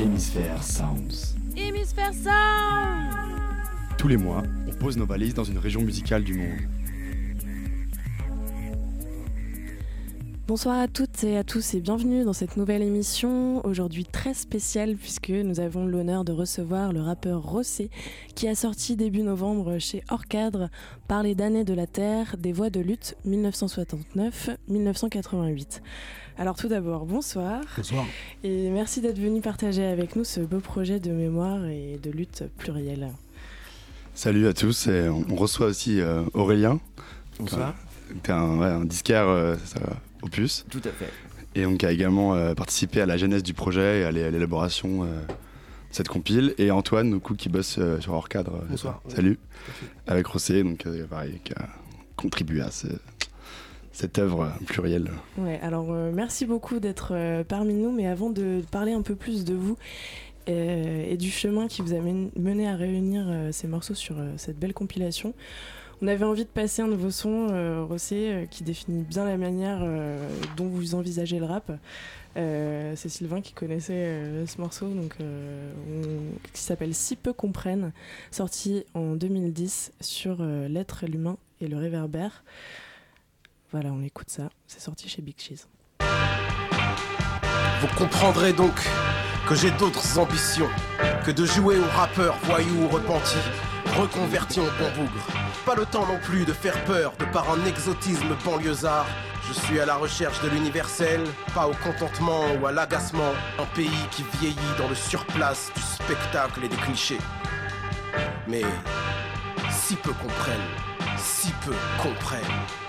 Hémisphère Sounds. Hémisphère Sounds Tous les mois, on pose nos valises dans une région musicale du monde. Bonsoir à toutes et à tous et bienvenue dans cette nouvelle émission, aujourd'hui très spéciale puisque nous avons l'honneur de recevoir le rappeur Rossé qui a sorti début novembre chez Hors Cadre Parler d'années de la Terre, des voix de lutte 1969-1988. Alors tout d'abord, bonsoir. Bonsoir. Et merci d'être venu partager avec nous ce beau projet de mémoire et de lutte plurielle. Salut à tous, et on reçoit aussi euh, Aurélien. Bonsoir. T'es un, ouais, un disquaire euh, ça, opus. Tout à fait. Et donc a également euh, participé à la genèse du projet et à l'élaboration de cette compile. Et Antoine, du coup, qui bosse sur Hors Cadre. Bonsoir. Salut. Avec Rossé, donc pareil, qui a contribué à ce, cette œuvre plurielle. Ouais, alors euh, merci beaucoup d'être euh, parmi nous, mais avant de parler un peu plus de vous euh, et du chemin qui vous a mené à réunir ces morceaux sur cette belle compilation, on avait envie de passer un nouveau son, Rossé, qui définit bien la manière dont vous envisagez le rap. c'est Sylvain qui connaissait ce morceau qui s'appelle Si peu comprennent, sorti en 2010 sur L'être l'humain et le réverbère. Voilà, on écoute ça. C'est sorti chez Big Cheese. Vous comprendrez donc que j'ai d'autres ambitions que de jouer aux rappeurs, voyous ou repentis, reconvertis en bon bougre. Pas le temps non plus de faire peur de par un exotisme banlieusard. Je suis à la recherche de l'universel, pas au contentement ou à l'agacement. Un pays qui vieillit dans le surplace du spectacle et des clichés. Mais si peu comprennent, si peu comprennent.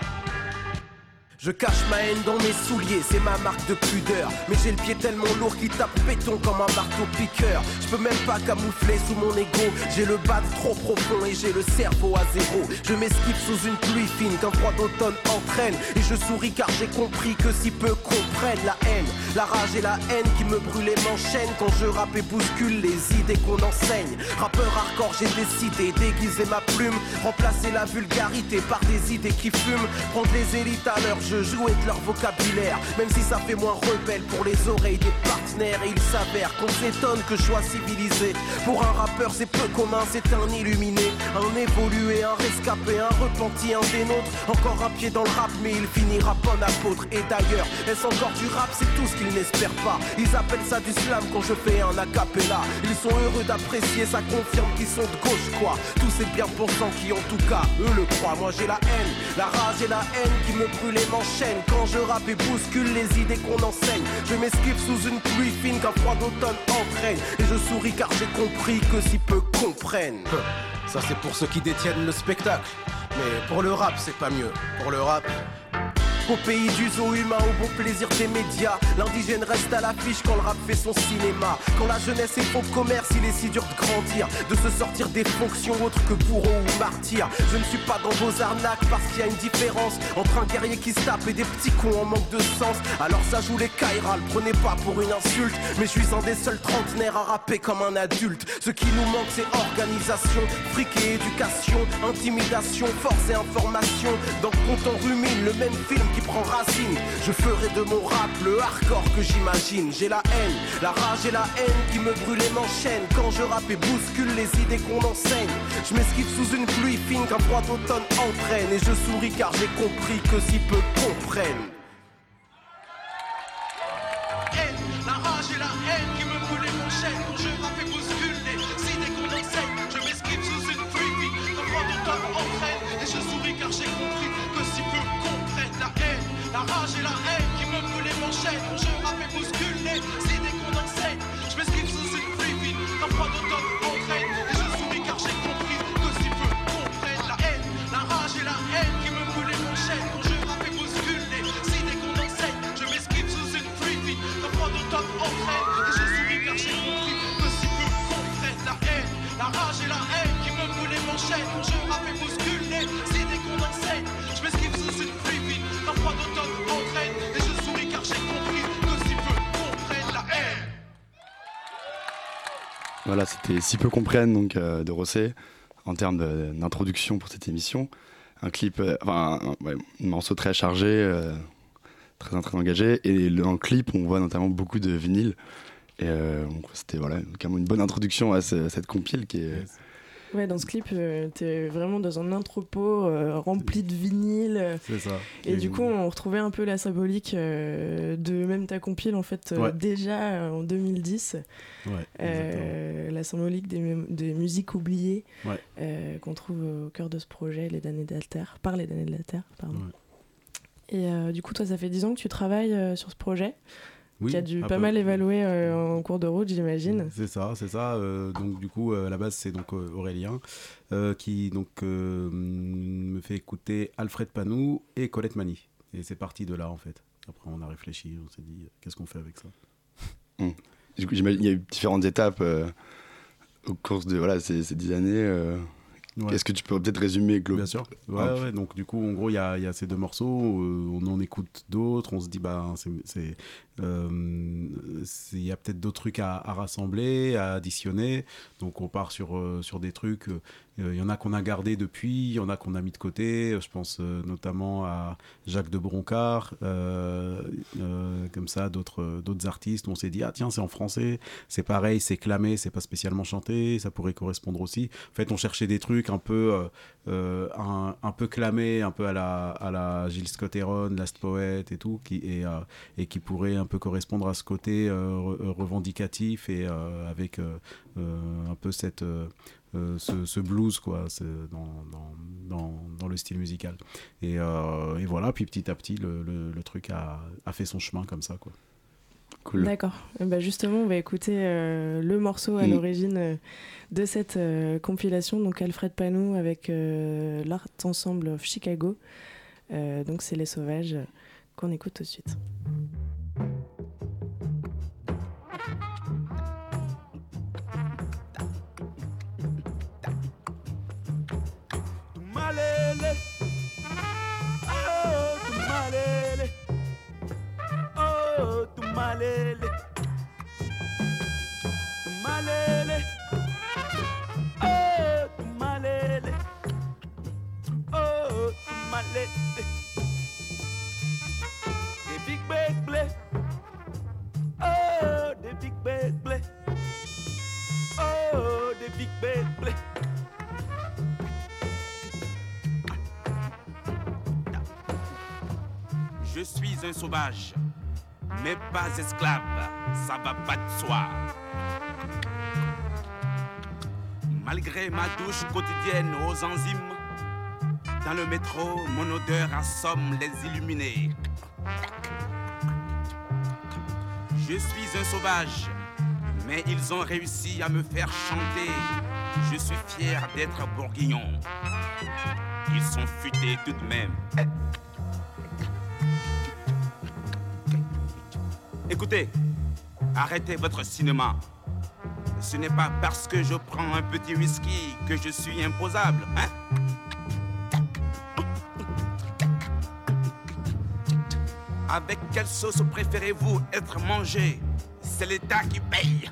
Je cache ma haine dans mes souliers, c'est ma marque de pudeur. Mais j'ai le pied tellement lourd qu'il tape béton comme un marteau piqueur. Je peux même pas camoufler sous mon ego. J'ai le bas trop profond et j'ai le cerveau à zéro. Je m'esquive sous une pluie fine qu'un froid d'automne entraîne. Et je souris car j'ai compris que si peu comprennent la haine, la rage et la haine qui me brûlaient m'enchaînent quand je rappe et bouscule les idées qu'on enseigne. Rappeur hardcore, j'ai décidé d'aiguiser ma plume, remplacer la vulgarité par des idées qui fument, prendre les élites à leur je jouais de leur vocabulaire, même si ça fait moins rebelle pour les oreilles des partenaires. Et il s'avère qu'on s'étonne que je sois civilisé. Pour un rappeur, c'est peu commun, c'est un illuminé, un évolué, un rescapé, un repenti, un des nôtres. Encore un pied dans le rap, mais il finira pas apôtre. Et d'ailleurs, est-ce encore du rap? C'est tout ce qu'ils n'espèrent pas. Ils appellent ça du slam quand je fais un acapella. Ils sont heureux d'apprécier, ça confirme qu'ils sont de gauche, quoi. Tous ces bien pensants qui, en tout cas, eux le croient. Moi j'ai la haine, la rage et la haine qui me brûlent quand je rappe et bouscule les idées qu'on enseigne. Je m'esquive sous une pluie fine qu'un froid d'automne entraîne. Et je souris car j'ai compris que si peu comprennent. Ça c'est pour ceux qui détiennent le spectacle. Mais pour le rap c'est pas mieux. Pour le rap, au pays du zoo humain, au bon plaisir des médias. L'indigène reste à l'affiche quand le rap fait son cinéma. Quand la jeunesse est faux commerce, il est si dur de grandir, de se sortir des fonctions autres que bourreau ou martyr. Je ne suis pas dans vos arnaques parce qu'il y a une différence entre un guerrier qui se tape et des petits cons en manque de sens. Alors ça joue les Kaira, le prenez pas pour une insulte. Mais je suis un des seuls trentenaires à rapper comme un adulte. Ce qui nous manque, c'est organisation, fric et éducation, intimidation, force et information. Dans Compte rumine, le même film prend racine. Je ferai de mon rap le hardcore que j'imagine. J'ai la haine, la rage et la haine qui me brûle et m'enchaîne. Quand je rappe et bouscule les idées qu'on enseigne. Je m'esquive sous une pluie fine qu'un froid d'automne entraîne. Et je souris car j'ai compris que si peu comprennent. Voilà, c'était Si peu comprennent donc euh, de Rosset en termes d'introduction pour cette émission. Un clip, euh, enfin, un, morceau très chargé, euh, très, très engagé. Et dans le clip, on voit notamment beaucoup de vinyles. Et c'était voilà, une bonne introduction à, cette compile qui est. Ouais, dans ce clip, euh, t'es vraiment dans un entrepôt euh, rempli de vinyle. C'est ça. Et, du coup, on retrouvait un peu la symbolique euh, de même ta compile, en fait, déjà en 2010. Ouais, la symbolique des, des musiques oubliées qu'on trouve au cœur de ce projet, Les damnés de la Terre, par Les damnés de la Terre, pardon. Et du coup, toi, ça fait 10 ans que tu travailles sur ce projet qui a dû pas mal évaluer euh, en cours de route, j'imagine. C'est ça, c'est ça. Euh, donc du coup, euh, à la base, c'est donc Aurélien qui donc me fait écouter Alfred Panou et Colette Mani. Et c'est parti de là en fait. Après, on a réfléchi, on s'est dit, qu'est-ce qu'on fait avec ça? Mmh. Du coup, il y a eu différentes étapes au cours de voilà, ces, ces dix années. Est-ce que tu peux peut-être résumer Bien sûr. Ouais, donc du coup, en gros, il y a, y a, ces deux morceaux. on en écoute d'autres. On se dit, bah, c'est il y a peut-être d'autres trucs à, rassembler, à additionner. Donc on part sur, euh, sur des trucs. Il euh, y en a qu'on a gardé depuis, il y en a qu'on a mis de côté. Je pense notamment à Jacques de Broncard, comme ça, d'autres artistes. On s'est dit, ah tiens, c'est en français, c'est pareil, c'est clamé, c'est pas spécialement chanté, ça pourrait correspondre aussi. En fait, on cherchait des trucs un peu, un, peu clamés, un peu à la, à la Gilles Scott Heron, Last Poet et tout, et, et qui pourraient un peut correspondre à ce côté euh, euh, revendicatif et euh, avec un peu cette, ce, blues quoi, dans, dans, dans, le style musical. Et, et, voilà, puis petit à petit, le, le, truc a, a, fait son chemin comme ça. Quoi. Cool. D'accord. Bah justement, on va écouter le morceau à mm. l'origine de cette compilation, donc Alfred Panou avec l'Art Ensemble of Chicago. donc c'est Les Sauvages qu'on écoute tout de suite. Tumalele, tumalele, oh tumalele, oh tumalele. Des big big oh des big big oh des big big. Je suis un sauvage, mais pas esclave, ça va pas de soi. Malgré ma douche quotidienne aux enzymes, dans le métro, mon odeur assomme les illuminés. Je suis un sauvage, mais ils ont réussi à me faire chanter. Je suis fier d'être bourguignon. Ils sont futés tout de même. Écoutez, arrêtez votre cinéma. Ce n'est pas parce que je prends un petit whisky que je suis imposable, hein? Avec quelle sauce préférez-vous être mangé? C'est l'État qui paye.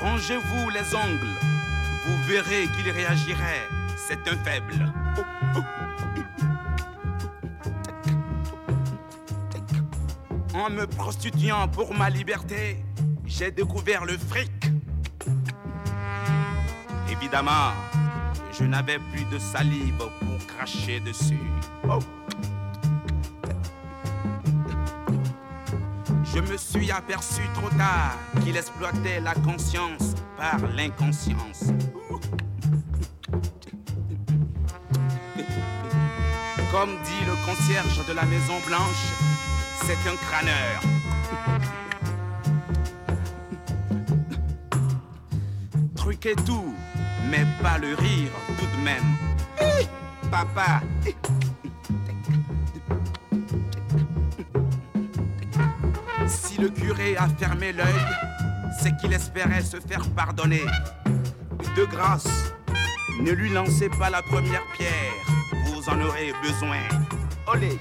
Rangez-vous les ongles. Vous verrez qu'il réagirait. C'est un faible. En me prostituant pour ma liberté, j'ai découvert le fric. Évidemment, je n'avais plus de salive pour cracher dessus. Oh. Je me suis aperçu trop tard qu'il exploitait la conscience par l'inconscience. Comme dit le concierge de la Maison Blanche, c'est un crâneur. Truquer tout, mais pas le rire tout de même. papa. Si le curé a fermé l'œil, c'est qu'il espérait se faire pardonner. De grâce, ne lui lancez pas la première pierre, vous en aurez besoin. Olé!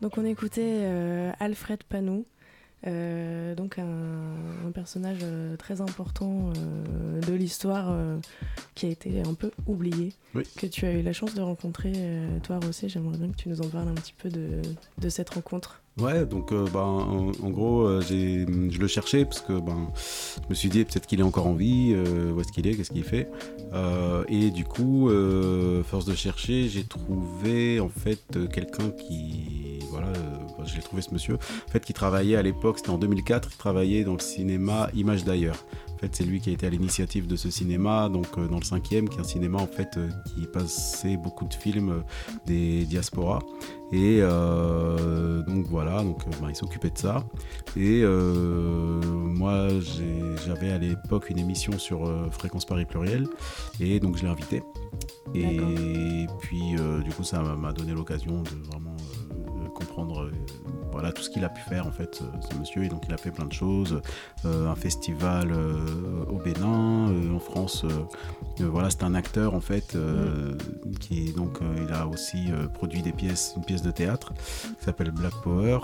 Donc on écoutait euh, Alfred Panou, euh, donc un, un personnage euh, très important de l'histoire qui a été un peu oublié, Oui. que tu as eu la chance de rencontrer, toi Rossé. J'aimerais bien que tu nous en parles un petit peu de, de cette rencontre. Ouais, donc ben, en, gros, euh, je le cherchais parce que ben, je me suis dit peut-être qu'il est encore en vie, euh, où est-ce qu'il est, qu'est-ce qu'il fait. Et du coup, force de chercher, j'ai trouvé en fait quelqu'un qui, voilà, j'ai trouvé ce monsieur, en fait, qui travaillait à l'époque, c'était en 2004, il travaillait dans le cinéma Image d'ailleurs. En fait, c'est lui qui a été à l'initiative de ce cinéma, donc euh, dans le cinquième, qui est un cinéma en fait euh, qui passait beaucoup de films euh, des diasporas. Et euh, donc voilà, donc bah, il s'occupait de ça. Et euh, moi, j'avais à l'époque une émission sur euh, Fréquence Paris Pluriel, et donc je l'ai invité. Et puis du coup, ça m'a- donné l'occasion de vraiment comprendre voilà tout ce qu'il a pu faire en fait, ce, monsieur. Et donc il a fait plein de choses, Euh, un festival euh, au Bénin, euh, en France. voilà, c'est un acteur en fait qui donc il a aussi produit des pièces, une pièce de théâtre qui s'appelle Black Power.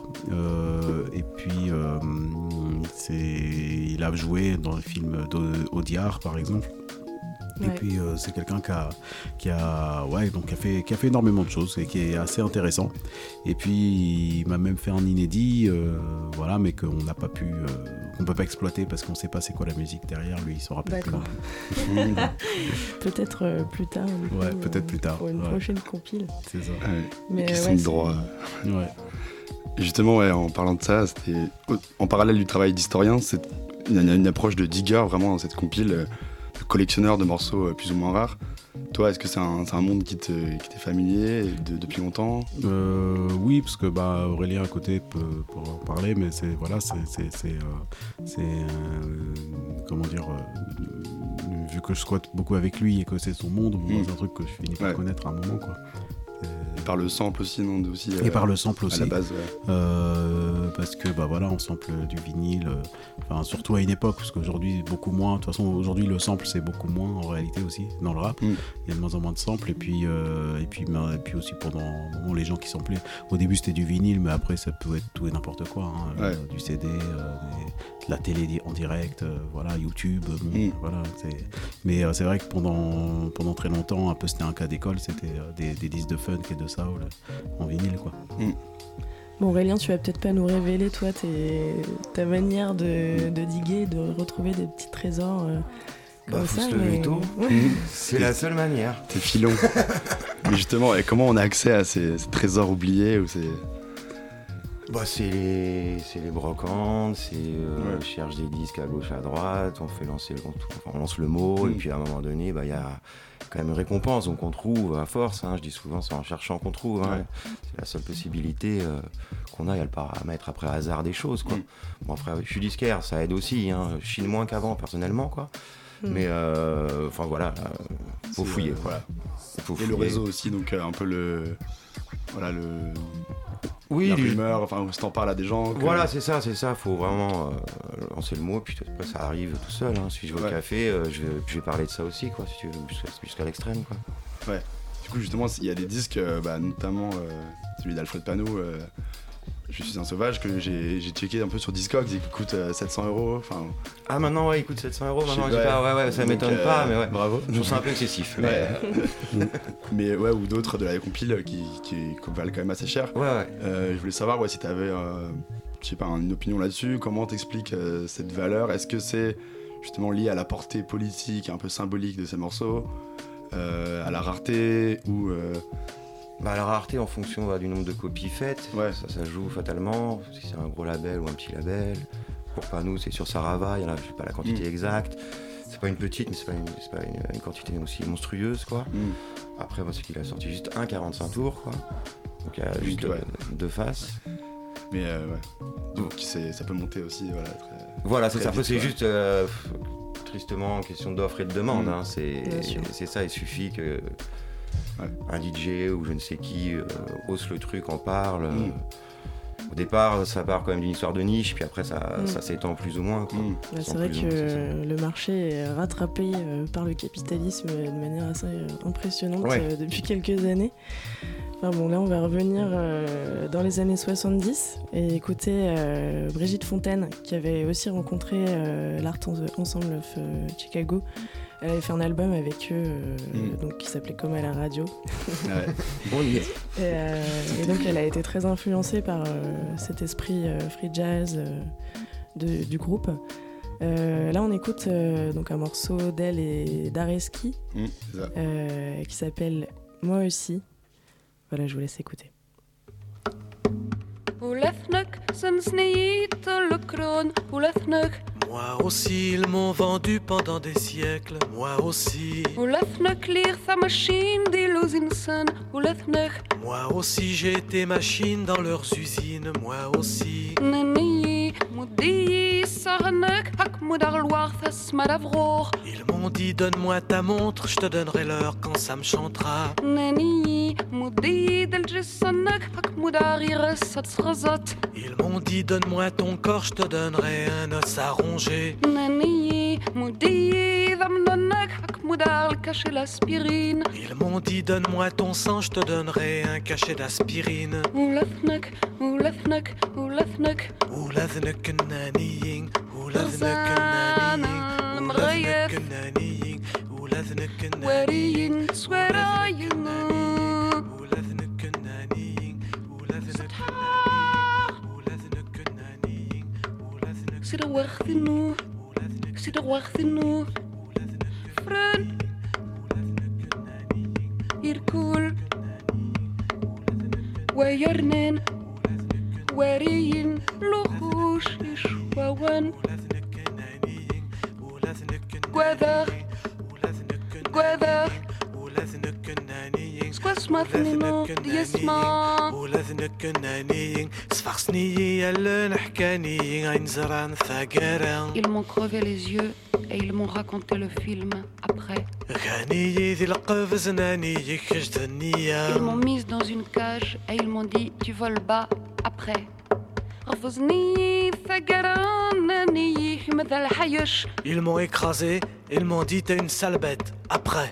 Et puis il a joué dans le film d'Audiard par exemple. Et puis euh, c'est quelqu'un qui a, qui a, ouais, donc qui a fait, qui a fait énormément de choses et qui est assez intéressant. Et puis il m'a même fait un inédit, euh, voilà, mais qu'on n'a pas pu, euh, qu'on peut pas exploiter parce qu'on sait pas c'est quoi la musique derrière. Lui, il s'en rappelle plus. D'accord. Peut-être euh, plus tard. Ouais, peut-être euh, plus tard, Pour une ouais. prochaine compile. C'est ça. Ouais, Mais question ouais, de c'est- droit. Ouais. Justement, ouais, en parlant de ça, c'était en parallèle du travail d'historien, c'est il y a une approche de digger vraiment dans cette compile, euh, collectionneur de morceaux euh, plus ou moins rares. Toi, est-ce que c'est un, monde qui te- qui t'est familier de- depuis longtemps? Euh, oui, parce que bah, Aurélien à côté peut, peut en parler, mais c'est voilà, c'est euh, comment dire, vu que je squatte beaucoup avec lui et que c'est son monde, moi, Mm. c'est un truc que je finis par Ouais. connaître à un moment quoi. Et par le sample aussi, non aussi, Et euh, par le sample À aussi. la base, ouais. Euh, parce que bah voilà on sample du vinyle euh, enfin surtout à une époque parce qu'aujourd'hui beaucoup moins de toute façon aujourd'hui le sample c'est beaucoup moins en réalité aussi dans le rap Mm. il y a de moins en moins de samples et puis et puis bah, et puis aussi pendant moment les gens qui samplaient au début c'était du vinyle mais après ça peut être tout et n'importe quoi hein, Ouais. du CD des- de la télé en direct voilà YouTube bon, Mm. voilà mais c'est vrai que pendant pendant très longtemps un peu c'était un cas d'école c'était des, des disques de funk et de soul en vinyle quoi Bon, Aurélien, tu vas peut-être pas nous révéler, toi, tes- ta manière de, de diguer, de retrouver des petits trésors euh, Bah, comme faut ça. se lever mais- tôt. Mmh. C'est la seule manière. T'es filon. Mais justement, et comment on a accès à ces, ces trésors oubliés ou ces... Bah, c'est les, c'est les brocantes, c'est euh, Ouais. cherche des disques à gauche, à droite, on fait lancer le, on, on lance le mot, Mm. et puis à un moment donné, bah, il y a quand même une récompense, donc on trouve à force, hein, je dis souvent c'est en cherchant qu'on trouve, hein. Ouais. c'est la seule possibilité euh, qu'on a, il y a le paramètre après hasard des choses, quoi. Mm. Bon, après, je suis disquaire, ça aide aussi, hein. je chine moins qu'avant personnellement, quoi. Mm. Mais euh, enfin voilà, euh, faut c'est, fouiller. euh, quoi. voilà. Faut Et le fouiller. réseau aussi, donc euh, un peu le... Voilà, le... Oui, la rumeur, enfin, si t'en parles à des gens... que- Voilà, c'est ça, c'est ça. Faut vraiment euh, lancer le mot, puis après ça arrive tout seul. hein. Si je vais Ouais. au café, euh, je, vais, je vais parler de ça aussi, quoi, si tu veux, jusqu'à jusqu'à l'extrême, quoi. Du coup, justement, il y a des disques, euh, bah, notamment euh, celui d'Alfred Pano, euh, Je suis un sauvage que j'ai checké un peu sur Discogs, il coûte euh, 700 euros. Enfin, Ah, maintenant, ouais, il coûte 700 euros. Maintenant, en tout cas, ouais, ouais, ça m'étonne euh, pas, mais ouais. Bravo. Je trouve ça un peu excessif. Mais... Ouais. mais ouais, ou d'autres de la compile qui, qui, qui valent quand même assez cher. Ouais, ouais. Euh, je voulais savoir ouais, si tu avais, je sais pas, une opinion là-dessus. Comment t'expliques euh, cette valeur? Est-ce que c'est justement lié à la portée politique, un peu symbolique de ces morceaux, euh, à la rareté ou euh, Bah, la rareté en fonction bah, du nombre de copies faites, Ouais. ça, ça joue fatalement. Si c'est un gros label ou un petit label. Pour pas nous, c'est sur Sarava, il y en a, je sais pas la quantité Mm. exacte. C'est pas une petite, mais c'est pas, une, pas une, une quantité aussi monstrueuse, quoi. hmm, Après, moi, c'est qu'il a sorti juste un 45 tours, quoi. Donc il y a juste ouais. deux, faces. Mais euh, ouais. Donc ça peut monter aussi. Voilà, très- Voilà, c'est Très ça. Après, c'est juste euh, tristement question d'offre et de demande. Mm. hein. C'est ça, il suffit que Ouais. un DJ ou je ne sais qui euh, hausse le truc, en parle. euh. Mm. Au départ, ça part quand même d'une histoire de niche, puis après, ça, Mm. ça s'étend plus ou moins. Hmm. Bah, c'est vrai que le marché est rattrapé euh, par le capitalisme de manière assez impressionnante Ouais. euh, depuis quelques années. Enfin bon, là, on va revenir euh, dans les années 70 et écouter euh, Brigitte Fontaine, qui avait aussi rencontré euh, l'Art En- Ensemble of Chicago. Elle avait fait un album avec eux, euh, Mm. donc, qui s'appelait Comme à la radio. Ouais. On y est. Et, euh, et donc elle a été très influencée par euh, cet esprit euh, free jazz euh, de- du groupe. Euh, là on écoute euh, donc un morceau d'elle et d'Areski Hmm, c'est ça. euh, qui s'appelle Moi aussi. Voilà, je vous laisse écouter. ولثنك سنسنيت الكرون ولثنك Moi aussi, ils m'ont vendu pendant des siècles. Moi aussi. Moi aussi, j'ai été machine dans leurs usines. Moi aussi. Ils m'ont dit donne-moi ta montre, je te donnerai l'heure quand ça me chantera. Ils m'ont dit donne-moi ton corps, je te donnerai un os à ronger m'ont dit le cachet l'aspirine. Ils m'ont dit donne-moi ton sang, je te donnerai un cachet d'aspirine. Oulafnak, oulafnak, oulafnak. Oulafnak naniying, oulafnak naniying, oulafnak naniying, oulafnak سي دو wacht in nu. Fren. يركول. ويرنن ورين لخوش شوان قوذا قوذا ولازنك كناني ولذنك قوذر ولذنك النانيين سكواس مثنينو ديسما ولذنك النانيين صفخسني يلن حكاني عين زران ثاقران Ils m'ont crevé les yeux et ils m'ont raconté le film après. غني ذي القفز ناني يكجد Ils m'ont النية mise dans une cage et ils m'ont dit tu voles bas après. رفضني ثقرانني مثل الحيش Ils m'ont écrasé, ils m'ont dit t'es une sale bête Après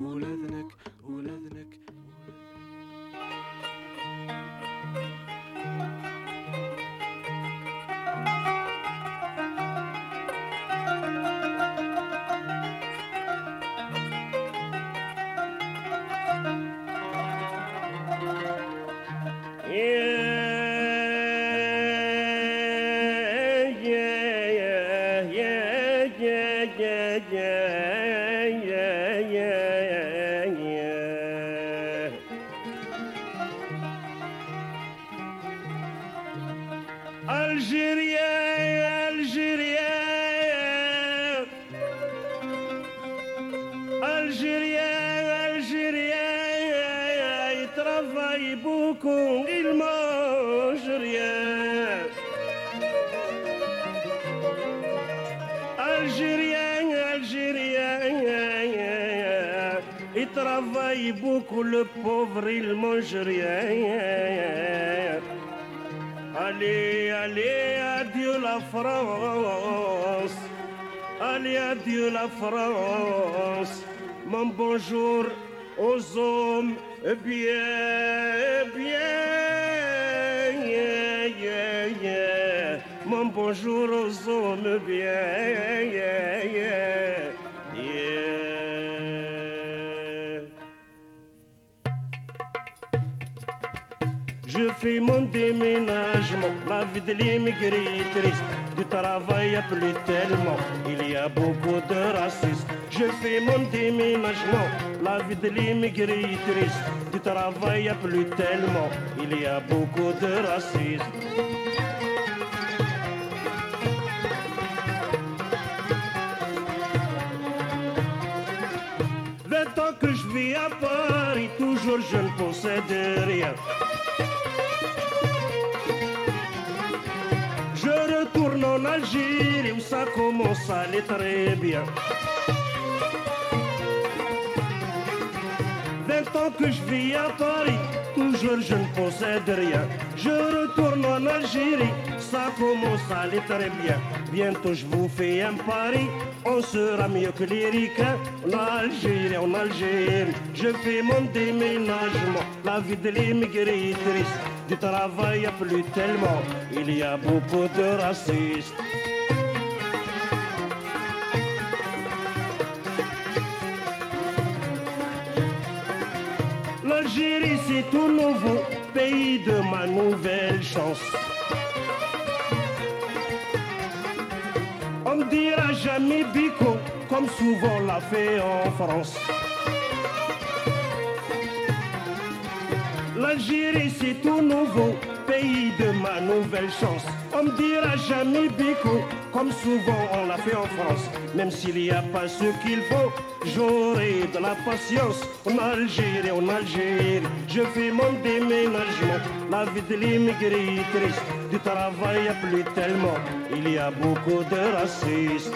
ولذنك le pauvre, il mange rien. Allez, allez, adieu la France. Allez, adieu la France. Mon bonjour aux hommes bien, bien. yeah. Mon bonjour aux hommes bien. Je fais mon déménagement, la vie de l'immigré est triste. Du travail a plus tellement, il y a beaucoup de racistes. Je fais mon déménagement, la vie de l'immigré est triste. Du travail a plus tellement, il y a beaucoup de racistes. Que je vis à Paris, toujours je ne possède rien. Je retourne en Algérie où ça commence à aller très bien. Vingt ans que je vis à Paris, toujours je ne possède rien. Je retourne en Algérie, ça commence à aller très bien. Bientôt je vous fais un pari, on sera mieux que les ricains. En Algérie, en Algérie, je fais mon déménagement. La vie de l'immigré est triste, du travail a plus tellement. Il y a beaucoup de racistes. L'Algérie c'est tout nouveau, pays de ma nouvelle chance. On me dira jamais bico, comme souvent l'a fait en France. L'Algérie c'est tout nouveau, pays de ma nouvelle chance. On me dira jamais bico, comme souvent on l'a fait en France. Même s'il n'y a pas ce qu'il faut, j'aurai de la patience. En Algérie, en Algérie, je fais mon déménagement. La vie de l'immigré est triste, du travail a plus tellement. Il y a beaucoup de racistes.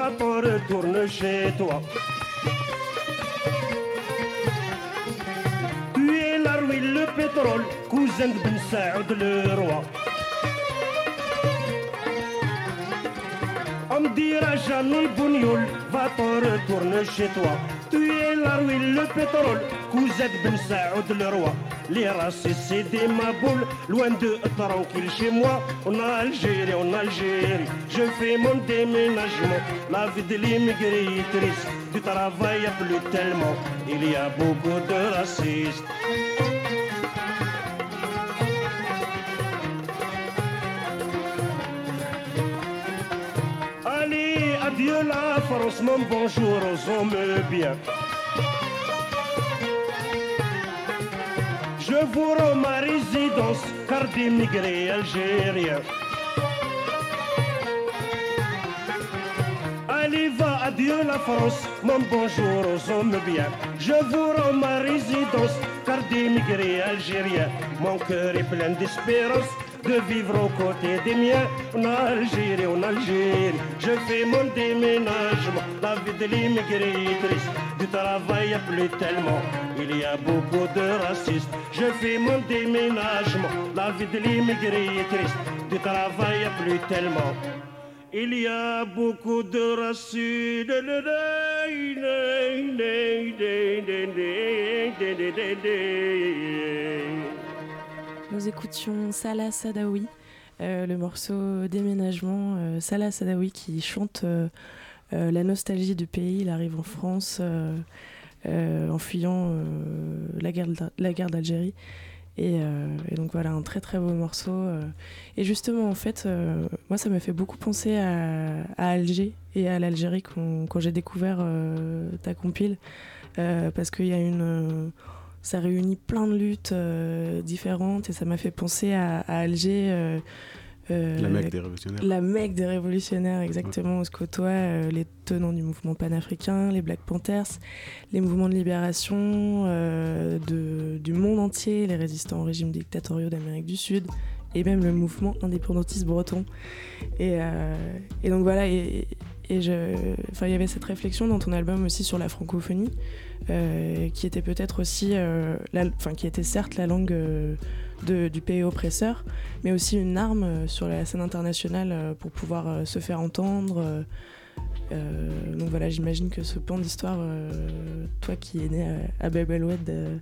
Bougnoul, va-t'en retourne chez toi. Tu es la ruine, le pétrole, cousin de Ben Saoud le roi. On me dira jamais Bougnoul, va-t'en retourne chez Les racistes, c'est des maboules, loin de tranquille chez moi. En Algérie, en Algérie, je fais mon déménagement. La vie de l'immigré est triste, du travail a plus tellement. Il y a beaucoup de racistes. Allez, adieu la France, mon bonjour aux hommes bien. Je vous rends ma résidence, car d'immigrés algériens. Allez, va, adieu la France, mon bonjour aux hommes bien. Je vous rends ma résidence, car d'immigrés algériens. Mon cœur est plein d'espérance de vivre aux côtés des miens. En Algérie, en Algérie, je fais mon déménagement. La vie de l'immigré est triste, du travail plus tellement. Il y a beaucoup de racistes. Je fais mon déménagement. La vie de l'immigré est triste, du travail plus tellement. Il y a beaucoup de racistes. Nous écoutions Salah Sadawi, euh, le morceau Déménagement. euh, Salah Sadawi qui chante euh, la nostalgie du pays. Il arrive en France en fuyant la guerre d'Algérie. Et, donc voilà, un très très beau morceau. Et justement, en fait, moi, ça m'a fait beaucoup penser à, Alger et à l'Algérie quand, quand j'ai découvert ta compile. Parce qu'il y a une. Ça réunit plein de luttes euh, différentes et ça m'a fait penser à, à Alger. euh, euh, La Mecque des révolutionnaires. La Mecque des révolutionnaires, exactement, où se côtoient euh, les tenants du mouvement panafricain, les Black Panthers, les mouvements de libération euh, de, du monde entier, les résistants au régime dictatoriaux d'Amérique du Sud, et même le mouvement indépendantiste breton. Et, et donc voilà, et, et je, enfin, il y avait cette réflexion dans ton album aussi sur la francophonie, qui était peut-être aussi, euh, enfin, qui était certes la langue euh, du pays oppresseur, mais aussi une arme euh, sur la scène internationale euh, pour pouvoir euh, se faire entendre. euh, euh, donc voilà, j'imagine que ce plan d'histoire, euh, toi qui es né à, à euh,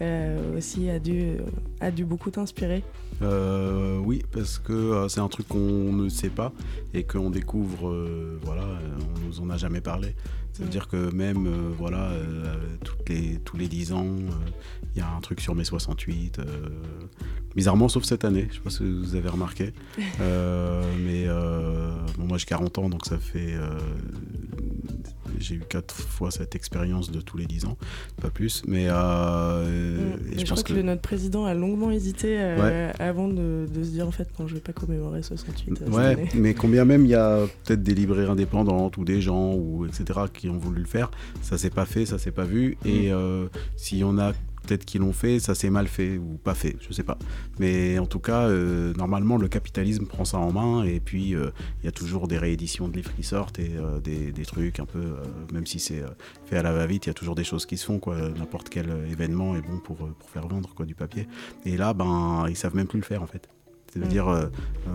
euh, aussi a dû, a dû beaucoup t'inspirer. Euh, oui, parce que euh, c'est un truc qu'on ne sait pas et qu'on découvre, euh, voilà, euh, on nous en a jamais parlé. Ça veut dire que même, euh, voilà, euh, toutes les, tous les 10 ans, euh, il y a un truc sur mai 68. euh, bizarrement, sauf cette année, je sais pas si vous avez remarqué. Mais bon, moi j'ai 40 ans, donc ça fait. J'ai eu quatre fois cette expérience de tous les 10 ans, pas plus. Mais, euh, Mm. et Mais je je, pense crois que, notre président a longuement hésité euh, Ouais. avant de, de se dire en fait non, je vais pas commémorer 68. euh, cette Ouais, mais combien même il y a peut-être des librairies indépendantes ou des gens ou etc qui ont voulu le faire, ça s'est pas fait, ça s'est pas vu. Et s'il y en a peut-être qui l'ont fait, ça s'est mal fait ou pas fait, je sais pas. Mais en tout cas, euh, normalement le capitalisme prend ça en main et puis euh, il y a toujours des rééditions de livres qui sortent et euh, des, des trucs un peu, même si c'est fait à la va-vite, il y a toujours des choses qui se font quoi. N'importe quel événement est bon pour, pour faire vendre quoi du papier. Et là, ben ils savent même plus le faire en fait. C'est-à-dire, euh,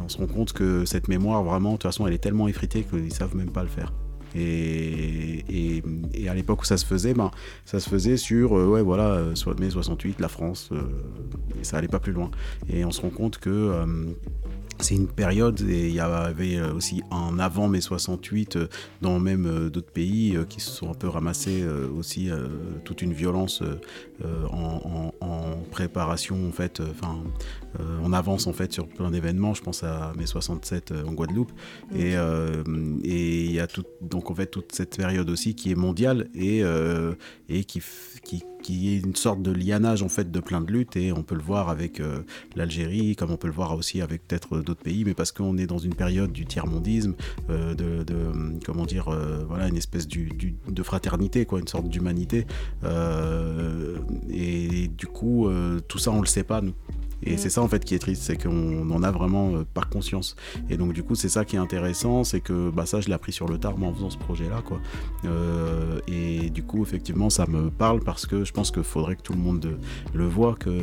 on se rend compte que cette mémoire, vraiment, de toute façon, elle est tellement effritée qu'ils savent même pas le faire. Et, à l'époque où ça se faisait, ben, ça se faisait sur, euh, ouais, voilà, euh, mai 68, la France, euh, ça allait pas plus loin. Et on se rend compte que c'est une période, et il y avait euh, aussi un avant mai 68 euh, dans même euh, d'autres pays qui se sont un peu ramassés aussi toute une violence en, en- en préparation, en fait, enfin, on avance en fait sur plein d'événements. Je pense à mai 67 euh, en Guadeloupe. Et euh, et il y a tout, donc en fait toute cette période aussi qui est mondiale et, euh, et qui, qui, qui est une sorte de lianage en fait de plein de luttes. Et on peut le voir avec euh, l'Algérie, comme on peut le voir aussi avec peut-être d'autres pays, mais parce qu'on est dans une période du tiers-mondisme, euh, de, comment dire, euh, voilà, une espèce du, de fraternité, quoi, une sorte d'humanité. Euh, et du coup, euh, tout ça, on le sait pas, nous. Et Mm. c'est ça en fait qui est triste, c'est qu'on en a vraiment euh, par conscience. Et donc du coup c'est ça qui est intéressant, c'est que bah, ça je l'ai appris sur le tard moi, en faisant ce projet-là. quoi. Euh, et du coup effectivement ça me parle parce que je pense qu'il faudrait que tout le monde euh, le voit, qu'il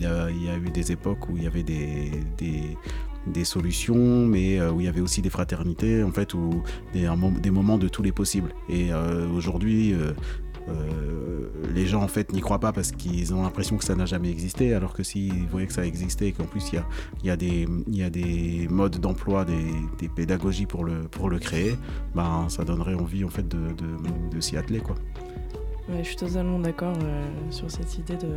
y, a, il y a eu des époques où il y avait des... des des solutions, mais euh, où il y avait aussi des fraternités, en fait, où des, un des moments de tous les possibles. Et euh, aujourd'hui, euh, euh, les gens en fait n'y croient pas parce qu'ils ont l'impression que ça n'a jamais existé, alors que s'ils voyaient que ça existait et qu'en plus il y a, y, a y a des modes d'emploi, des, des pédagogies pour le, pour le créer, ben, ça donnerait envie en fait de, de- s'y atteler. Quoi. Je suis totalement d'accord euh, sur cette idée de,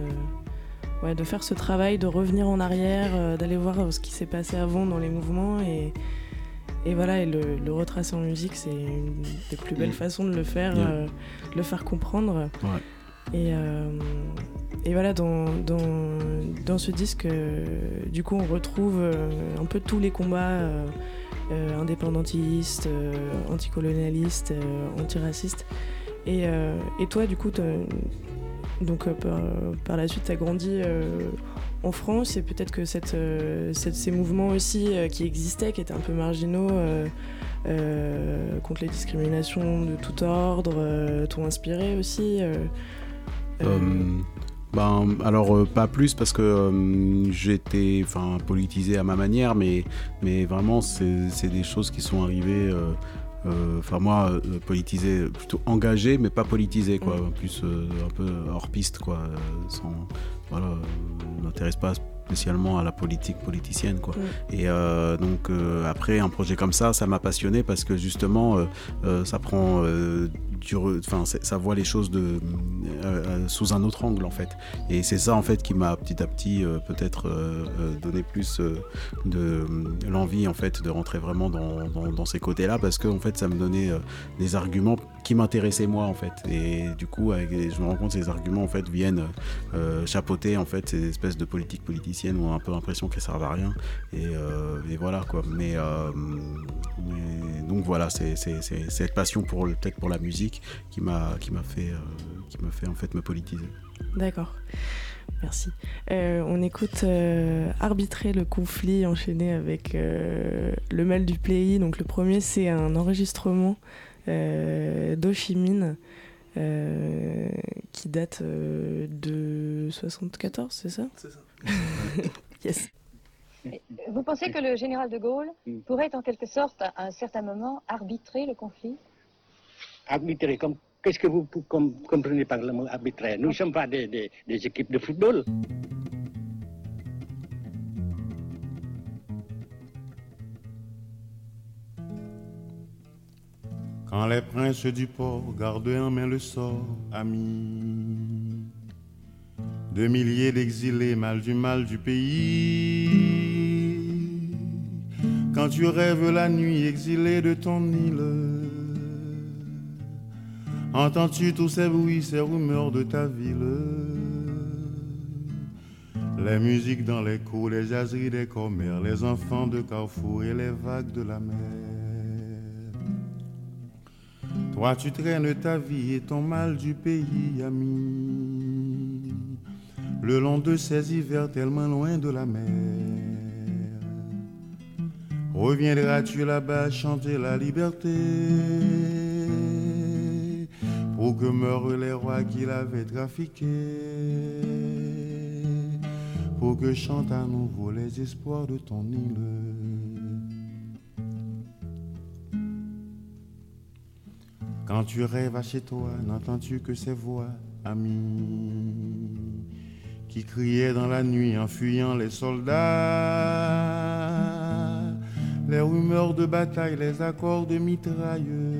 ouais, de faire ce travail, de revenir en arrière, euh, d'aller voir ce qui s'est passé avant dans les mouvements et, et voilà, et le, le retracer en musique, c'est une des plus belles Mm. façons de le faire, Yeah. euh, de le faire comprendre. Ouais. Et, euh, et voilà, dans, dans, dans ce disque, euh, du coup, on retrouve un peu tous les combats indépendantistes, anticolonialistes, antiracistes. Et, et toi, du coup, donc, par, par la suite, tu as grandi en France et peut-être que cette, euh, cette- ces mouvements aussi euh, qui existaient, qui étaient un peu marginaux euh, contre les discriminations de tout ordre, t'ont inspiré aussi ben, alors euh, pas plus parce que euh, j'étais enfin politisé à ma manière, mais, mais vraiment c'est des choses qui sont arrivées. euh, Enfin moi politisé plutôt engagé mais pas politisé quoi Mm. plus un peu hors piste quoi sans voilà euh, je m'intéresse pas spécialement à la politique politicienne quoi Mm. et euh, donc euh, après un projet comme ça ça m'a passionné parce que justement euh, ça prend tu enfin, ça voit les choses de, euh, euh, sous un autre angle en fait. Et c'est ça en fait qui m'a petit à petit euh, peut-être donné plus de l'envie en fait de rentrer vraiment dans, dans- ces côtés-là parce que en fait ça me donnait des arguments qui m'intéressaient moi en fait. Et du coup, je me rends compte que ces arguments en fait viennent chapeauter en fait ces espèces de politiques politiciennes où on a un peu l'impression qu'elles servent à rien. Et, et voilà quoi. Mais, donc voilà, c'est cette passion pour peut-être pour la musique qui m'a qui m'a fait euh, qui m'a fait en fait me politiser. D'accord. Merci. Euh, on écoute euh, Arbitrer le conflit enchaîné avec euh, Le mal du pays. Donc le premier, c'est un enregistrement euh, d'Oshimine euh, qui date euh, de 74, c'est ça? C'est ça. Yes. Vous pensez que le général de Gaulle pourrait en quelque sorte, à un certain moment, arbitrer le conflit? Arbitrer, comme, qu'est-ce que vous comprenez par le mot arbitraire Nous ne sommes pas des, équipes de football. Quand les princes du port gardaient en main le sort, ami, de milliers d'exilés, mal du mal du pays. Quand tu rêves la nuit exilé de ton île, entends-tu tous ces bruits, ces rumeurs de ta ville? Les musiques dans les cours, les jaseries des commères, les enfants de Carrefour et les vagues de la mer. Toi, tu traînes ta vie et ton mal du pays, ami, le long de ces hivers tellement loin de la mer. Reviendras-tu là-bas chanter la liberté? Pour que meurent les rois qui l'avaient trafiqué, pour que chantent à nouveau les espoirs de ton île. Quand tu rêves à chez toi, n'entends-tu que ces voix, amis, qui criaient dans la nuit en fuyant les soldats, les rumeurs de bataille, les accords de mitraille,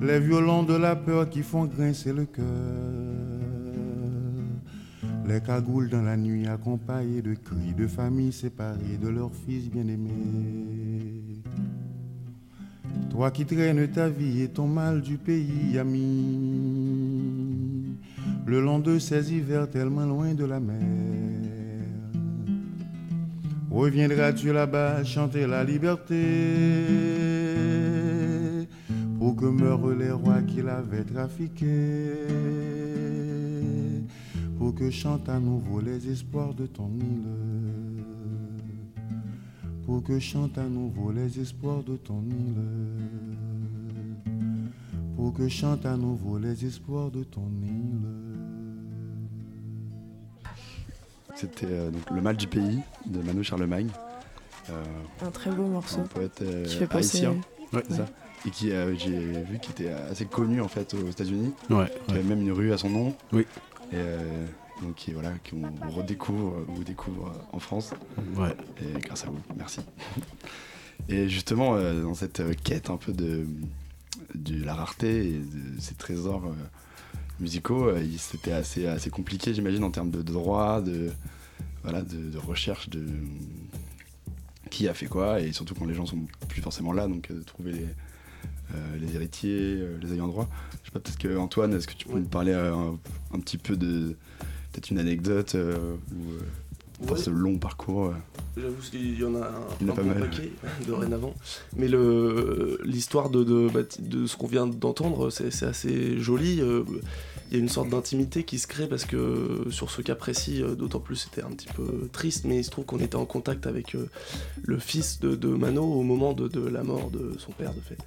les violons de la peur qui font grincer le cœur, les cagoules dans la nuit accompagnées de cris de familles séparées de leurs fils bien-aimés. Toi qui traînes ta vie et ton mal du pays, ami, le long de ces hivers tellement loin de la mer. Reviendras-tu là-bas chanter la liberté? Pour que meurent les rois qui l'avaient trafiqué, pour que chantent à nouveau les espoirs de ton île pour que chantent à nouveau les espoirs de ton île. Pour que chantent à nouveau les espoirs de ton île. C'était euh, donc Le mal du pays de Manu Charlemagne. Euh, Un très beau morceau. un poète euh, Qui fait penser- haïtien. Ouais. c'est ça. Et qui, euh, j'ai vu qu'il était assez connu en fait aux États-Unis. Ouais, Il y avait même une rue à son nom. Oui. Et euh, donc qui, voilà, qu'on redécouvre ou découvre euh, en France. Ouais. Et grâce à vous, merci. Et justement, euh, dans cette quête un peu de, de la rareté et de ces trésors musicaux, c'était assez, assez compliqué, j'imagine, en termes de droits, de, voilà, de, de recherche de qui a fait quoi, et surtout quand les gens sont plus forcément là, donc de trouver les, les héritiers, euh, les ayants droit. Je sais pas, peut-être que Antoine, est-ce que tu peux nous parler euh, un, un petit peu de peut-être une anecdote euh, ou euh, Ouais. ce long parcours euh. J'avoue qu'il y en a un, Il y en a un pas bon mal. paquet dorénavant. Mais l'histoire de, de, bah, de ce qu'on vient d'entendre, c'est assez joli. Euh, Il y a une sorte d'intimité qui se crée parce que sur ce cas précis, euh, d'autant plus c'était un petit peu triste, mais il se trouve qu'on était en contact avec euh, le fils de, de Mano au moment de, de la mort de son père, de fait,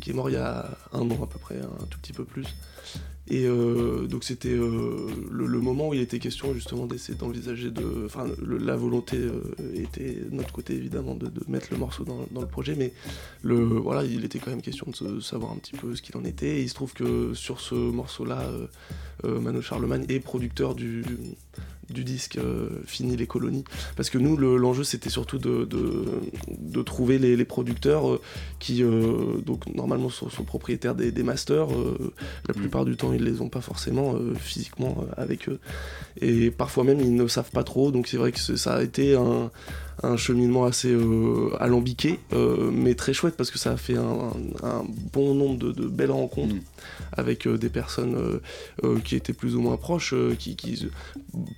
qui est mort il y a un an à peu près, un tout petit peu plus. Et euh, donc c'était euh, le, moment où il était question justement d'essayer d'envisager de... Enfin, la volonté euh, était de notre côté évidemment de, mettre le morceau dans, le projet, mais le, voilà, il était quand même question de savoir un petit peu ce qu'il en était. Et il se trouve que sur ce morceau-là, Mano Charlemagne est producteur du, du disque euh, Fini les colonies. Parce que nous, le- l'enjeu, c'était surtout de, de, de trouver les, les producteurs euh, qui, euh, donc, normalement, sont, sont propriétaires des, des masters. la plupart du temps, ils les ont pas forcément physiquement avec eux. Et parfois même, ils ne savent pas trop. Donc, c'est vrai que ça a été un, un cheminement assez euh, alambiqué, euh, mais très chouette parce que ça a fait un, un bon nombre de, de belles rencontres avec euh, des personnes qui étaient plus ou moins proches, qui, qui,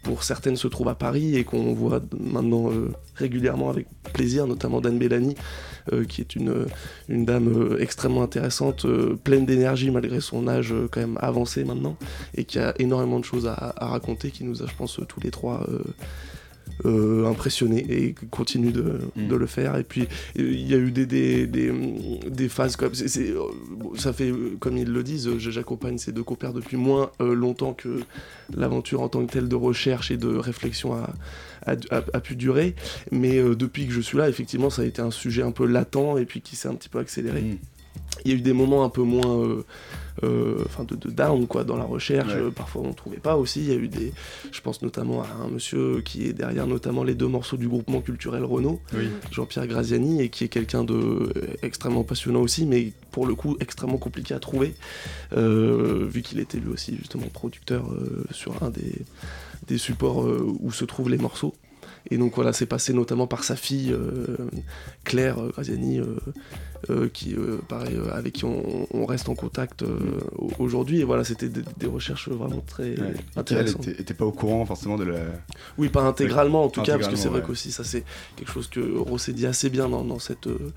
pour certaines se trouvent à Paris et qu'on voit maintenant régulièrement avec plaisir, notamment Dan Bellani, qui est une, une dame extrêmement intéressante, pleine d'énergie malgré son âge quand même avancé maintenant, et qui a énormément de choses à, à raconter, qui nous a, je pense, tous les trois euh, impressionné et continue de, de le faire. Et puis il y a eu des, des, des, des phases comme euh, ça fait comme ils le disent, j'accompagne ces deux compères depuis moins euh, longtemps que l'aventure en tant que telle de recherche et de réflexion a, a, a- a pu durer. Mais depuis que je suis là, effectivement, ça a été un sujet un peu latent et puis qui s'est un petit peu accéléré. Il y a eu des moments un peu moins euh, euh, enfin de, de down quoi dans la recherche Ouais. Parfois on ne trouvait pas aussi il y a eu des je pense notamment à un monsieur qui est derrière notamment les deux morceaux du groupement culturel Renault Oui. Jean-Pierre Graziani et qui est quelqu'un de euh, extrêmement passionnant aussi mais pour le coup extrêmement compliqué à trouver euh, vu qu'il était lui aussi justement producteur euh, sur un des, des supports euh, où se trouvent les morceaux et donc voilà, c'est passé notamment par sa fille euh, Claire Graziani, euh, euh, qui, euh, pareil, euh, avec qui on, on reste en contact euh, au- aujourd'hui. Et voilà, c'était des, des recherches vraiment très Ouais. Et intéressantes. était, était pas au courant forcément de la. Oui, pas intégralement en tout cas, parce que c'est vrai ouais. qu'aussi ça c'est quelque chose que Rosset dit assez bien dans, dans cette euh,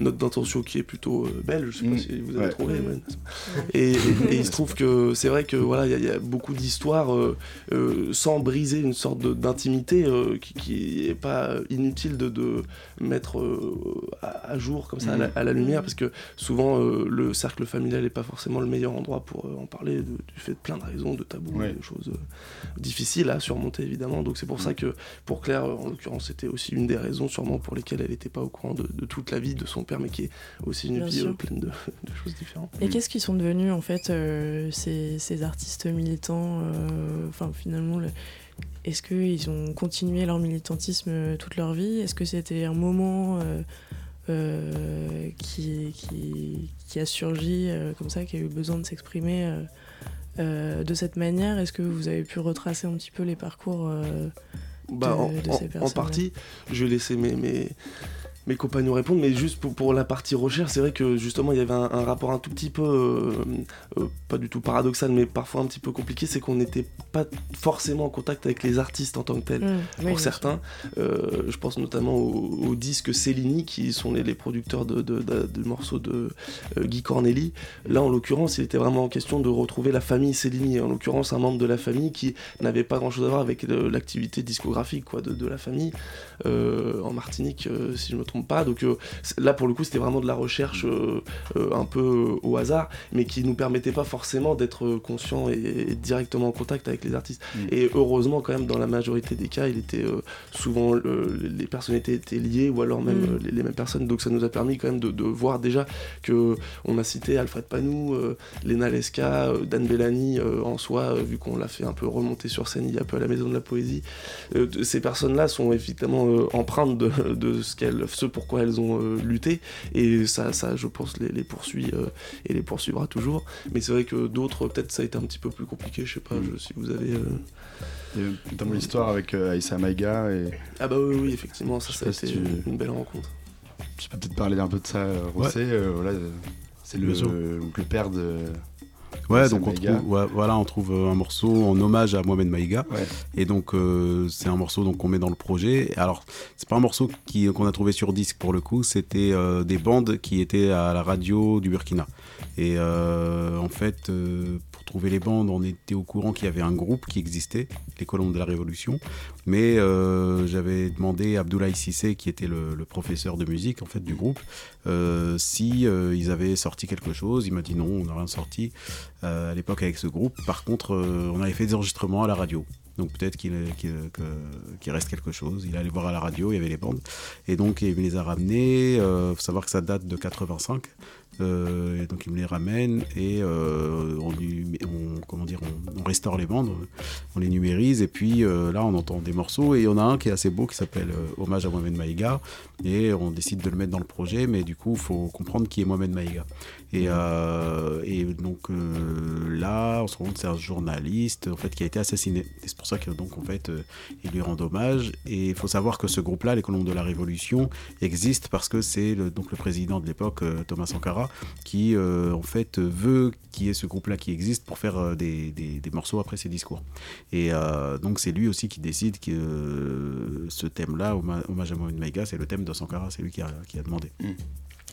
note d'intention qui est plutôt euh, belle, je sais pas Mm. si vous avez Ouais. trouvé. ouais. Et, et- et il se trouve que c'est vrai que voilà, il y a- il y, a beaucoup d'histoires euh, euh, sans briser une sorte d'intimité euh, qui, qui est pas inutile de, de mettre euh, à, à jour comme ça à, la, à la lumière, parce que souvent euh, le cercle familial n'est pas forcément le meilleur endroit pour euh, en parler de- du fait de plein de raisons, de tabous, Ouais. de choses euh, difficiles à surmonter évidemment. Donc c'est pour ça que pour Claire, en l'occurrence, c'était aussi une des raisons sûrement pour lesquelles elle n'était pas au courant de, de toute la vie de son père, mais qui est aussi une Bien vie euh, pleine de, de choses différentes. Et qu'est-ce qu'ils sont devenus en fait euh, ces, ces artistes militants euh, Enfin finalement, le- est-ce qu'ils ont continué leur militantisme toute leur vie? Est-ce que c'était un moment euh, euh, qui, qui, qui a surgi euh, comme ça, qui a eu besoin de s'exprimer euh, de cette manière. Est-ce que vous avez pu retracer un petit peu les parcours Bah, de, en, de en- ces en personnes partie, je vais laisser mes, mes, mes compagnons répondre, mais juste pour, pour la partie recherche, c'est vrai que justement il y avait un, un rapport un tout petit peu, euh, euh, pas du tout paradoxal, mais parfois un petit peu compliqué, c'est qu'on n'était pas forcément en contact avec les artistes en tant que tels. Mmh, oui, pour certains, Euh, je pense notamment au, au disque Cellini, qui sont les, les producteurs de, de- de- de morceaux de Guy Corneli. Là, en l'occurrence, il était vraiment en question de retrouver la famille Cellini, en l'occurrence un membre de la famille qui n'avait pas grand-chose à voir avec l'activité discographique quoi, de, de la famille en Martinique, si je me trompe pas. Donc euh, là, pour le coup, c'était vraiment de la recherche euh, euh, un peu euh, au hasard, mais qui nous permettait pas forcément d'être conscients et, et directement en contact avec les artistes. Et heureusement, quand même, dans la majorité des cas, il était euh, souvent le- les personnalités étaient liées ou alors même Mm. les, les mêmes personnes. Donc ça nous a permis quand même de, de voir déjà que on a cité Alfred Panou, euh, Lena Lesca, euh, Dan Bellani euh, en soi, euh, vu qu'on l'a fait un peu remonter sur scène il y a peu à la Maison de la Poésie. Euh, de- ces personnes-là sont évidemment euh, empreintes de, de ce, qu'elles, ce pourquoi elles ont euh, lutté et ça, ça, je pense, les, les poursuit euh, et les poursuivra toujours. Mais c'est vrai que d'autres, peut-être ça a été un petit peu plus compliqué, je sais pas je- si vous avez... euh, Il y a notamment l'histoire avec euh, Aïssa Maïga et. Ah bah oui, oui, effectivement, ça, Je ça a été si tu- une belle rencontre. Tu peux peut-être parler un peu de ça, euh, Rosset. euh, voilà, euh, c'est le, donc le père de. Ouais, donc on trouve, ouais, voilà, on trouve euh, un morceau en hommage à Mohamed Maïga. Et donc euh, c'est un morceau donc qu'on met dans le projet. Alors c'est pas un morceau qui qu'on a trouvé sur disque pour le coup, c'était euh, des bandes qui étaient à la radio du Burkina. Et euh, en fait, euh, pour trouver les bandes, on était au courant qu'il y avait un groupe qui existait, les Colombes de la Révolution. Mais euh, j'avais demandé à Abdoulaye Sissé, qui était le, professeur de musique en fait du groupe, euh, si euh, ils avaient sorti quelque chose. Il m'a dit non, on n'a rien sorti euh, à l'époque avec ce groupe. Par contre, on avait fait des enregistrements à la radio. Donc peut-être qu'il reste quelque chose. Il allait voir à la radio, il y avait les bandes. Et donc il les a ramenés. Il faut savoir que ça date de 85. Euh, donc il me les ramène et euh, on, comment on, restaure les bandes, on les numérise et puis euh, là on entend des morceaux et il y en a un qui est assez beau qui s'appelle Hommage à Mohamed Maïga et on décide de le mettre dans le projet mais du coup il faut comprendre qui est Mohamed Maïga. Et, euh, et donc euh, là, on se rend compte que c'est un journaliste en fait qui a été assassiné. Et c'est pour ça que donc en fait euh, lui rend hommage. Et il faut savoir que ce groupe-là, les Colons de la Révolution, existe parce que c'est le, donc le président de l'époque, euh, Thomas Sankara, qui en fait veut qu'il y ait ce groupe-là qui existe pour faire des, des- morceaux après ses discours. Et donc c'est lui aussi qui décide que ce thème-là, hommage à Mohamed Maïga, c'est le thème de Sankara, c'est lui qui a, qui a demandé.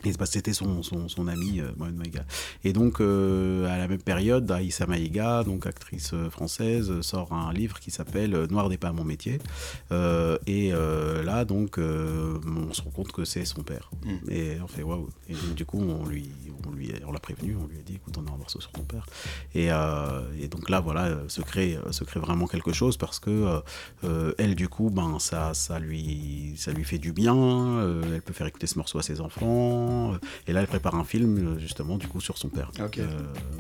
Et c'était son, son, son ami euh, Mohamed Maïga. Et donc, euh, à la même période, Aïssa Maïga, donc actrice euh, française, sort un livre qui s'appelle Noir n'est pas mon métier. Euh, et là, donc, on se rend compte que c'est son père. Mm. Et on fait waouh. Et donc, du coup, on lui, on lui, on l'a prévenu, on lui a dit, écoute, on a un morceau sur ton père. Et, et donc là, voilà, se crée, se crée vraiment quelque chose parce que elle, du coup, ben, ça, ça lui, ça lui fait du bien. elle peut faire écouter ce morceau à ses enfants. Euh, Et là, elle prépare un film euh, justement, du coup, sur son père. Euh,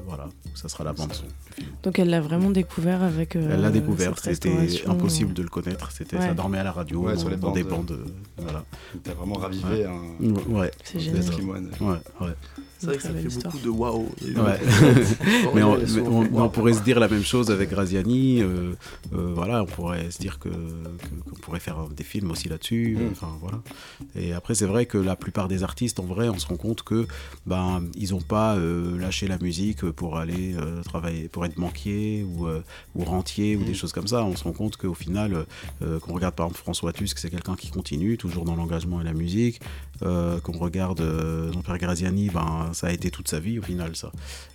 voilà, ça sera la bande son. Donc elle l'a vraiment découvert avec. euh, Elle l'a découvert, c'était impossible de le connaître. C'était, Ouais. ça dormait à la radio, Ouais, dans, sur les dans des bandes, euh, voilà. T'as vraiment ravivé Ouais. un Ouais. C'est génial. Ouais, ouais. C'est vrai que ça fait beaucoup de waouh. Ouais. Mais on, mais on- on pourrait se dire la même chose avec Graziani. euh, euh, voilà, on pourrait se dire que que- qu'on pourrait faire des films aussi là-dessus. Mm. Enfin voilà. Et après, c'est vrai que la plupart des artistes, en vrai, on se rend compte que ben ils n'ont pas euh, lâché la musique pour aller euh, travailler, pour être banquier ou euh, ou rentier ou des choses comme ça. On se rend compte qu'au final, euh, qu'on regarde par exemple François Tusk, c'est quelqu'un qui continue toujours dans l'engagement et la musique. Euh, qu'on regarde euh, Jean-Pierre Graziani, ben, ça a été toute sa vie au final, ça.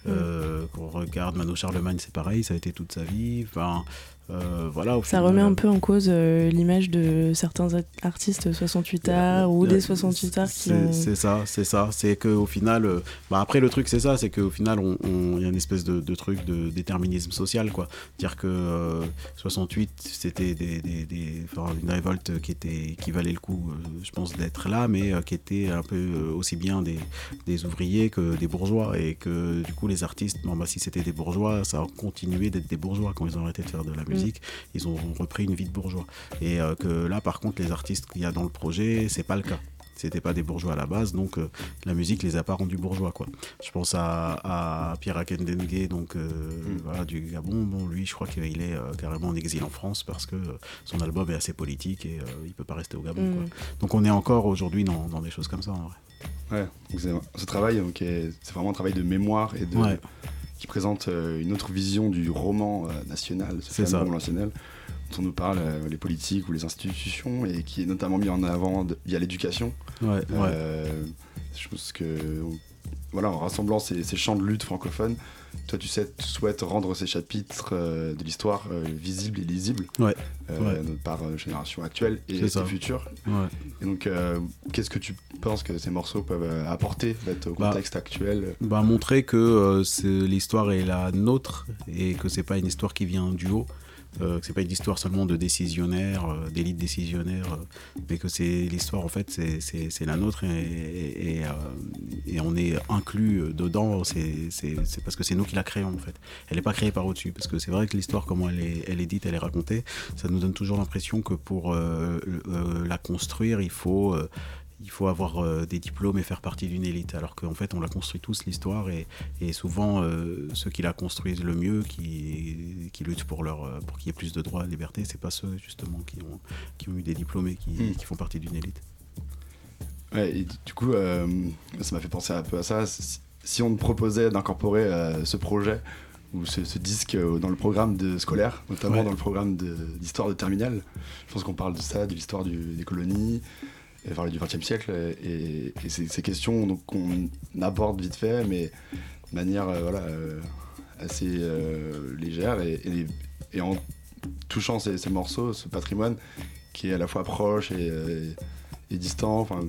Euh, qu'on regarde Mano Charlemagne, c'est pareil, ça a été toute sa vie. Enfin, euh, voilà, Ça remet un peu en cause euh, l'image de certains artistes 68 arts ou des 68 arts qui C'est ça, c'est ça. C'est qu'au final, euh, bah après le truc c'est ça, c'est qu'au final il y a une espèce de, de truc de déterminisme social quoi. Dire que euh, 68 c'était des, des- des- enfin, une révolte qui était qui valait le coup, euh, je pense d'être là, mais euh, qui était un peu euh, aussi bien des, des ouvriers que des bourgeois et que du coup les artistes, bon, bah, si c'était des bourgeois, ça a continué d'être des bourgeois quand ils ont arrêté de faire de la musique, ils ont repris une vie de bourgeois. Et euh, que là par contre les artistes qu'il y a dans le projet, c'est pas le cas c'était pas des bourgeois à la base, donc euh, la musique les a pas rendus bourgeois quoi. Je pense à, à Pierre Akendengue, donc euh, voilà, du Gabon. Bon, lui, je crois qu'il est euh, carrément en exil en France parce que euh, son album est assez politique et euh, il peut pas rester au Gabon. Mm. quoi. Donc on est encore aujourd'hui dans, dans des choses comme ça en vrai. Ouais, donc c'est- ce travail, donc, est- c'est vraiment un travail de mémoire et de, Ouais. Qui présente euh, une autre vision du roman euh, national, ce ça. roman national, dont on nous parle euh, les politiques ou les institutions et qui est notamment mis en avant de- via l'éducation. Ouais, Je pense que, voilà, en rassemblant ces, ces champs de lutte francophones, toi, tu, sais, tu souhaites rendre ces chapitres euh, de l'histoire euh, visibles et lisibles Ouais, euh, ouais. par euh, génération actuelle et C'est ça. future. Ouais. Et donc, qu'est-ce que tu penses que ces morceaux peuvent apporter en fait, au Bah, contexte actuel? Bah, montrer que l'histoire est la nôtre et que c'est pas une histoire qui vient du haut. Euh, que c'est pas une histoire seulement de décisionnaires, euh, d'élite décisionnaire, euh, mais que c'est l'histoire en fait c'est- la nôtre et, et, on est inclus dedans. C'est parce que c'est nous qui la créons en fait. Elle n'est pas créée par au-dessus parce que c'est vrai que l'histoire comment elle est, elle est dite, elle est racontée, ça nous donne toujours l'impression que pour la construire il faut il faut avoir euh, des diplômes et faire partie d'une élite, alors qu'en fait on la construit tous l'histoire et, et souvent euh, ceux qui la construisent le mieux, qui, qui luttent pour, leur, euh, pour qu'il y ait plus de droits et de liberté, c'est pas ceux justement qui ont, qui ont eu des diplômes et qui, Mm. qui font partie d'une élite. Ouais, et du coup, euh, ça m'a fait penser un peu à ça. Si, on te proposait d'incorporer ce projet ou ce, ce disque dans le programme de scolaire, notamment Ouais. dans le programme de- d'histoire de, terminale, je pense qu'on parle de ça, de l'histoire des colonies, parler du XXe siècle, et, ces, questions qu'on aborde vite fait, mais de manière euh, voilà, euh, assez euh, légère, et, en touchant ces, morceaux, ce patrimoine qui est à la fois proche et, distant, enfin,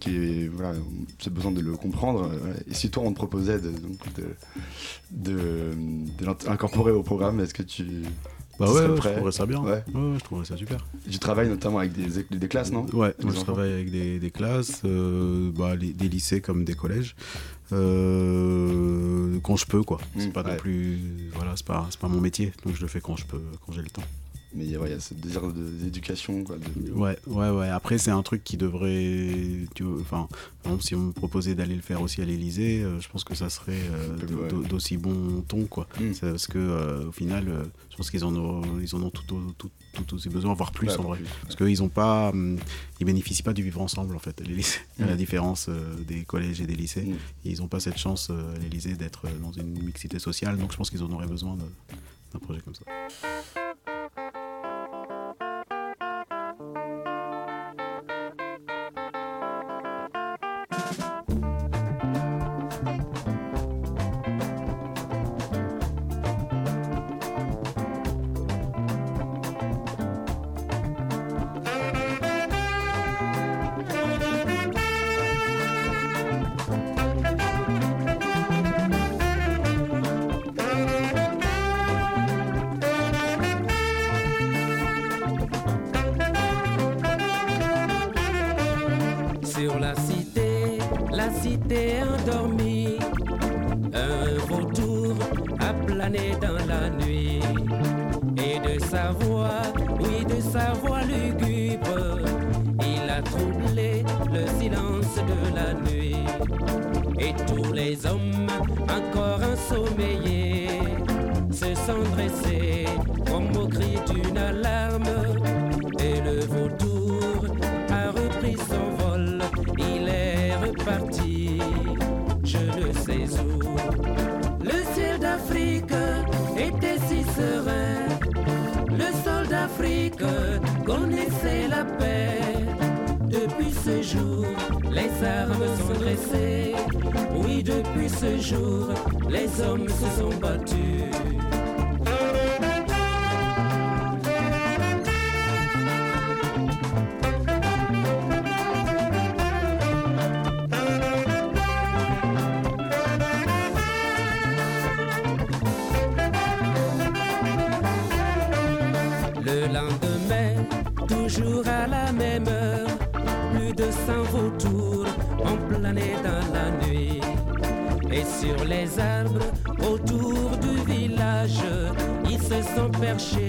qui est voilà, c'est besoin de le comprendre. Et si toi on te proposait de, de, l'incorporer au programme, est-ce que tu Bah ouais, je trouverais ça bien. Ouais. Ouais, je trouverais ça super. Tu travailles notamment avec des, des classes, non? Ouais, Des moi je travaille avec des, des classes, euh, bah, les- des lycées comme des collèges, euh, quand je peux quoi. C'est Mm, pas non plus, voilà, c'est pas, c'est pas mon métier, donc je le fais quand je peux, quand j'ai le temps. Mais il y a- ouais, il y a ce désir d'éducation, de- Ouais, ouais, ouais. Après, c'est un truc qui devrait. tu vois, Enfin, par exemple, si on me proposait d'aller le faire aussi à l'Elysée, je pense que ça serait euh, ouais. d'aussi bon ton, quoi. Mm. C'est Parce que, euh, au final, euh, je pense qu'ils en ont, ils en ont tout, au- tout, tout aussi besoin, voire plus Ouais, en vrai. plus, Parce qu'ils ont pas. hum, ils bénéficient pas du vivre ensemble, en fait, à l'Élysée. À la Mm. différence euh, des collèges et des lycées. Ils n'ont pas cette chance euh, à l'Élysée d'être euh, dans une mixité sociale, donc je pense qu'ils en auraient besoin d'un projet comme ça. Sont perchés,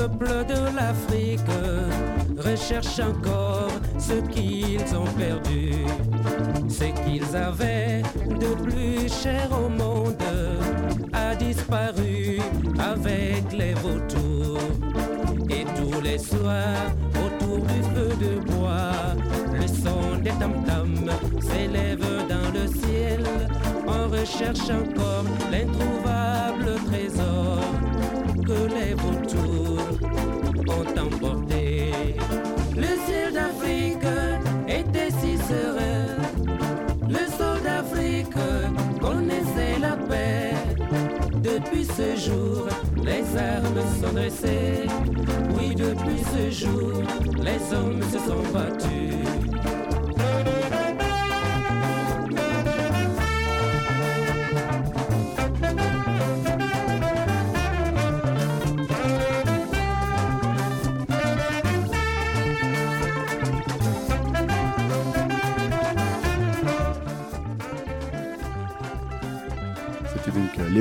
peuples de l'Afrique recherchent encore ce qu'ils ont perdu. Ce qu'ils avaient de plus cher au monde a disparu avec les vautours. Et tous les soirs, autour du feu de bois, le son des tam-tams s'élève dans le ciel. On recherche encore l'introuvable trésor que les vautours le ciel d'Afrique était si serein. Le sol d'Afrique connaissait la paix. Depuis ce jour, les armes sont dressées. Oui, depuis ce jour, les hommes se sont battus.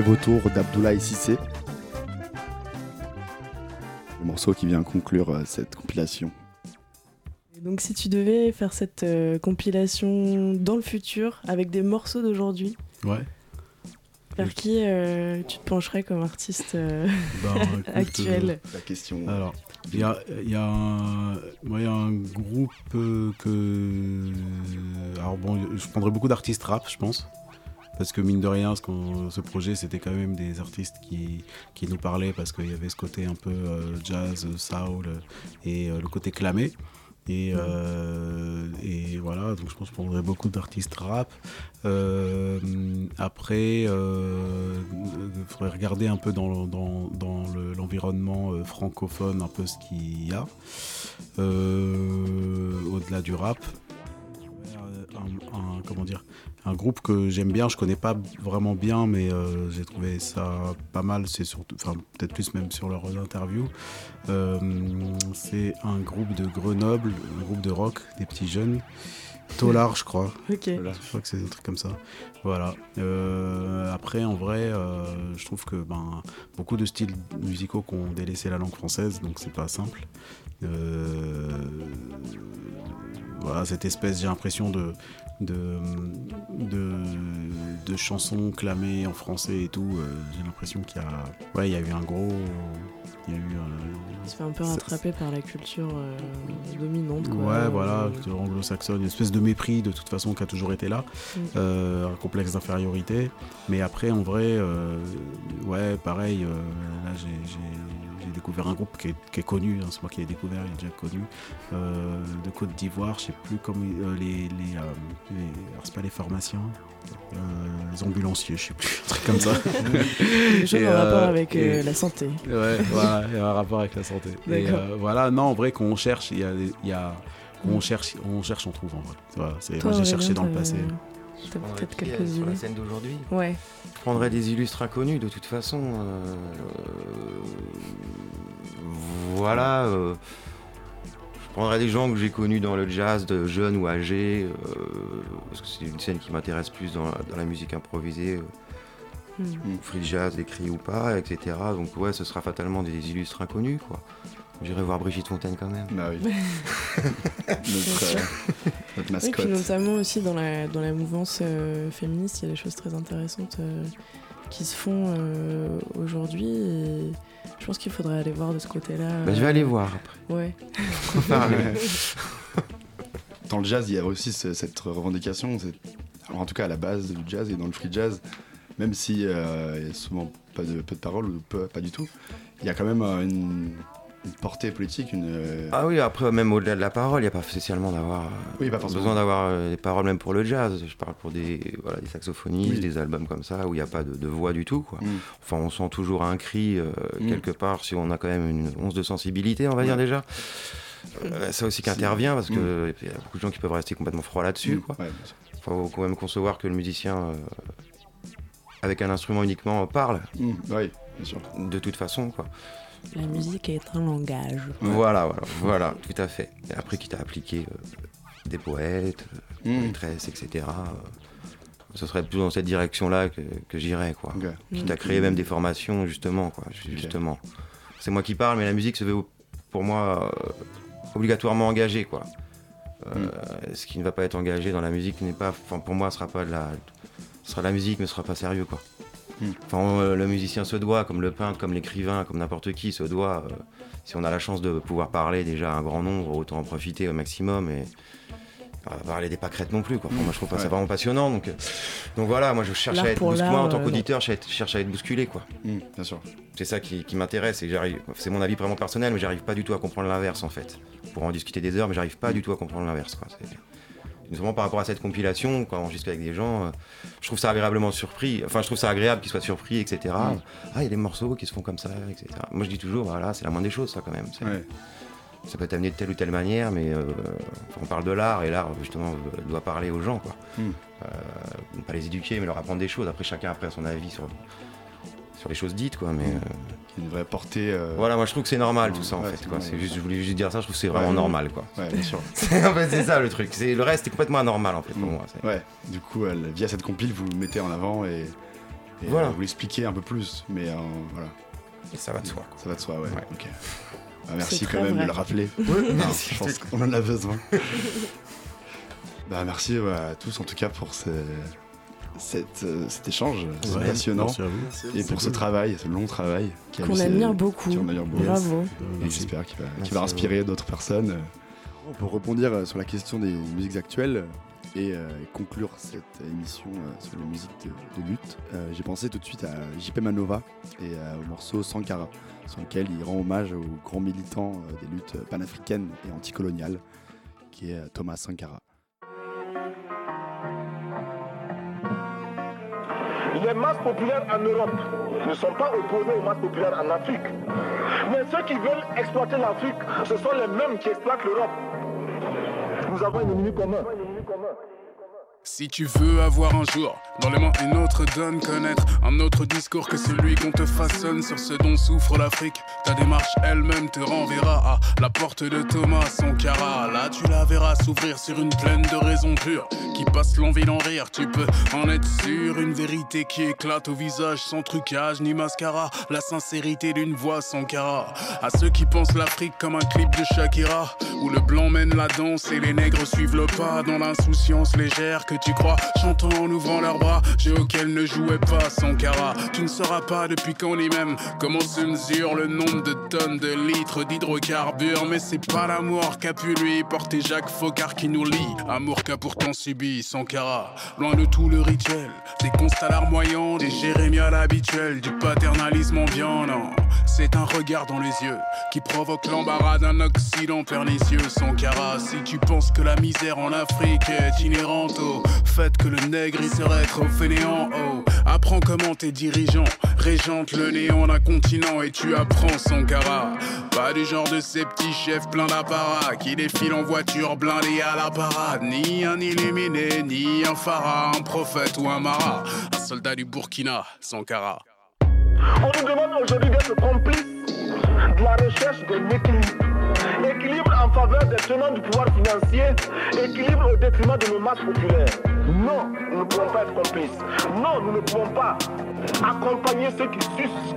Vautours d'Abdoulaye Sissé. Le morceau qui vient conclure euh, cette compilation. Donc si tu devais faire cette euh, compilation dans le futur avec des morceaux d'aujourd'hui, Ouais. vers qui euh, tu te pencherais comme artiste euh, Ben, écoute, actuel La question. Alors, il y a, il y, a un- moi, il y a un groupe que. Alors, bon, je prendrais beaucoup d'artistes rap, je pense. Parce que mine de rien, ce, qu'on- projet, c'était quand même des artistes qui, nous parlaient parce qu'il y avait ce côté un peu euh, jazz, soul euh, et euh, le côté clamé. Et, voilà, donc je pense je prendrais beaucoup d'artistes rap. Après, il faudrait regarder un peu dans, dans, dans le- l'environnement francophone, un peu ce qu'il y a. Au-delà du rap. Un, un- comment dire un groupe que j'aime bien, je connais pas vraiment bien, mais euh, j'ai trouvé ça pas mal. C'est surtout, enfin peut-être plus même sur leurs interviews. Euh, c'est un groupe de Grenoble, un groupe de rock, des petits jeunes. Tolar, je crois. Je crois que c'est un truc comme ça. Voilà. Euh, après, en vrai, euh, je trouve que ben, beaucoup de styles musicaux qui ont délaissé la langue française, donc c'est pas simple. Euh, voilà, cette espèce, j'ai l'impression de, de, de, de chansons clamées en français et tout. euh, j'ai l'impression qu'il y a, ouais, il y a eu un gros, il y a eu. Il se fait un peu rattraper par la culture euh, dominante. Quoi. Ouais, voilà, de anglo-saxonne, une espèce de mépris de toute façon qui a toujours été là, Mm. euh, un complexe d'infériorité. Mais après, en vrai, ouais, pareil, là j'ai- j'ai j'ai découvert un groupe qui est, qui est connu, hein, c'est moi qui l'ai découvert, il est déjà connu, euh, de Côte d'Ivoire, je sais plus comment, euh, les, les, euh, les- alors c'est pas les pharmaciens. euh, les ambulanciers, je sais plus, un truc comme ça. Et, en rapport avec et- euh, la santé. Ouais, voilà, il y a un rapport avec la santé. Et D'accord. euh, voilà, non, en vrai, quand on cherche, il y a, y on cherche, on cherche, on trouve en vrai. Voilà, c'est- Toi, moi j'ai cherché dans le passé. Prendrais peut-être quelques sur la idées. scène d'aujourd'hui Ouais. Je prendrais des illustres inconnus de toute façon. euh, voilà. euh, je prendrais des gens que j'ai connus dans le jazz, de jeunes ou âgés, euh, parce que c'est une scène qui m'intéresse plus dans la, dans la musique improvisée. euh, Hmm. Free jazz, écrit ou pas, etc. Donc ouais, ce sera fatalement des illustres inconnus, quoi. J'irai voir Brigitte Fontaine quand même. Bah oui. Notre, euh, notre mascotte. puis notamment aussi dans la, dans la mouvance euh, féministe, il y a des choses très intéressantes euh, qui se font euh, aujourd'hui. Et je pense qu'il faudrait aller voir de ce côté-là. Bah, je vais euh, aller voir après. Ouais. Parler. Dans le jazz, il y a aussi ce- cette revendication. alors, en tout cas, à la base du jazz et dans le free jazz, même si euh, il y a souvent pas de, peu de paroles ou peu- pas du tout, il y a quand même euh, une, une portée politique, une. euh, Ah oui, après, même au-delà de la parole, il n'y a pas spécialement d'avoir Oui, pas forcément. besoin d'avoir euh, des paroles, même pour le jazz. Je parle pour des, voilà, des saxophonistes, Oui. des albums comme ça, où il n'y a pas de, de voix du tout. Quoi. Mm. Enfin, on sent toujours un cri euh, Mm. quelque part, si on a quand même une once de sensibilité, on va dire Ouais. déjà. Euh, ça aussi qui intervient, parce Mm. qu'il y a beaucoup de gens qui peuvent rester complètement froids là-dessus. Mm. Ouais, sûr. faut quand même concevoir que le musicien, euh, avec un instrument uniquement, parle. Mm. Oui, bien sûr. De toute façon, quoi. La musique est un langage. Voilà, voilà, voilà, tout à fait. Et après, quitte à appliquer euh, des poètes, euh, Mm. maîtresses, etc. euh, ce serait plus dans cette direction-là que, que j'irais, quoi. Ok. Quitte à créer même des formations, justement, quoi. Justement. C'est moi qui parle, mais la musique se veut, pour moi, euh, obligatoirement engagée, quoi. Euh, Ce qui ne va pas être engagé dans la musique n'est pas, enfin, pour moi, ce sera pas de la, ce sera de la musique, mais ce sera pas sérieux, quoi. Mm. Enfin, on- le musicien se doit, comme le peintre, comme l'écrivain, comme n'importe qui, se doit. euh, si on a la chance de pouvoir parler déjà à un grand nombre, autant en profiter au maximum et pas parler des pâquerettes non plus. Quoi. Enfin, moi, je trouve ça vraiment passionnant. Donc, euh, donc voilà, moi, je cherche à être bousculé. en tant euh, qu'auditeur, je cherche à être- bousculé, quoi. Mm, bien sûr. C'est ça qui, qui m'intéresse et j'arrive. C'est mon avis vraiment personnel, mais j'arrive pas du tout à comprendre l'inverse en fait. Pour en discuter des heures, mais j'arrive pas du tout à comprendre l'inverse. quoi. C'est- notamment par rapport à cette compilation, quand on enregistre avec des gens, euh, je trouve ça agréablement surpris. Enfin, je trouve ça agréable qu'ils soient surpris, etc. Ah, il y a des morceaux qui se font comme ça, etc. Moi, je dis toujours, voilà, c'est la moindre des choses, ça, quand même. Ouais. Ça peut être amené de telle ou telle manière, mais euh, on parle de l'art, et l'art, justement, euh, doit parler aux gens, quoi. Mm. Euh, pas les éduquer, mais leur apprendre des choses. Après, chacun après a son avis sur, sur les choses dites, quoi. Mais euh, une vraie portée. euh, voilà, moi, je trouve que c'est normal tout ça, en Ouais, fait. Quoi. juste, je voulais juste dire ça. Je trouve que c'est vraiment Ouais. normal, quoi. Ouais, bien sûr. C'est- en fait, c'est ça le truc. C'est le reste est complètement anormal, en fait, pour moi. c'est- Ouais, du coup, euh, via cette compile, vous le mettez en avant et, et, Voilà. euh, vous l'expliquez un peu plus. Mais euh, voilà. Et ça va de soi. Ça va de soi, ouais. Ouais. ok. Bah, merci quand même vrai. de le rappeler. Merci. je pense qu'on en a besoin. bah, merci à tous en tout cas pour ce- cette, euh, cet échange. C'est Ouais, passionnant. merci à vous. Et pour ce travail, ce long travail. qui a Qu'on admire beaucoup. Qu'on admire beaucoup. Bravo. Et j'espère qu'il va, inspirer d'autres personnes. Pour rebondir euh, sur la question des musiques actuelles et euh, conclure cette émission euh, sur les musiques de, de lutte, euh, j'ai pensé tout de suite à JP Manova et euh, au morceau Sankara, sur lequel il rend hommage au grand militant euh, des luttes panafricaines et anticoloniales, qui est euh, Thomas Sankara. Les masses populaires en Europe ne sont pas opposées aux masses populaires en Afrique. Mais ceux qui veulent exploiter l'Afrique, ce sont les mêmes qui exploitent l'Europe. Nous avons un ennemi commun. Si tu veux avoir un jour dans les mains une autre donne, connaître un autre discours que celui qu'on te façonne sur ce dont souffre l'Afrique, ta démarche elle-même te renverra à la porte de Thomas Sankara. Là, tu la verras s'ouvrir sur une plaine de raisons pures qui passe l'envie d'en rire. Tu peux en être sûr, une vérité qui éclate au visage sans trucage ni mascara. La sincérité d'une voix Sankara. À ceux qui pensent l'Afrique comme un clip de Shakira, où le blanc mène la danse et les nègres suivent le pas dans l'insouciance légère que tu crois, chantant en ouvrant leurs bras, jeu auquel ne jouait pas Sankara. Tu ne sauras pas depuis quand ni même comment se mesure le nombre de tonnes de litres d'hydrocarbures, mais c'est pas l'amour qu'a pu lui porter Jacques Faucard qui nous lie. Amour qu'a pourtant subi Sankara, loin de tout le rituel, des constats larmoyants, des jérémiades habituels, du paternalisme ambiant, non. C'est un regard dans les yeux qui provoque l'embarras d'un Occident pernicieux. Sankara, si tu penses que la misère en Afrique est inhérente au fait que le nègre il serait apprends comment tes dirigeants régentent le néant d'un continent et tu apprends Sankara. Pas du genre de ces petits chefs pleins d'apparat qui défilent en voiture blindée à la parade. Ni un illuminé, ni un pharaon, un prophète ou un marat. Un soldat du Burkina, Sankara. On aujourd'hui de la recherche d'un équilibre. Équilibre en faveur des tenants du pouvoir financier, équilibre au détriment de nos masses populaires. Non, nous ne pouvons pas être complices. Non, nous ne pouvons pas accompagner ceux qui sucent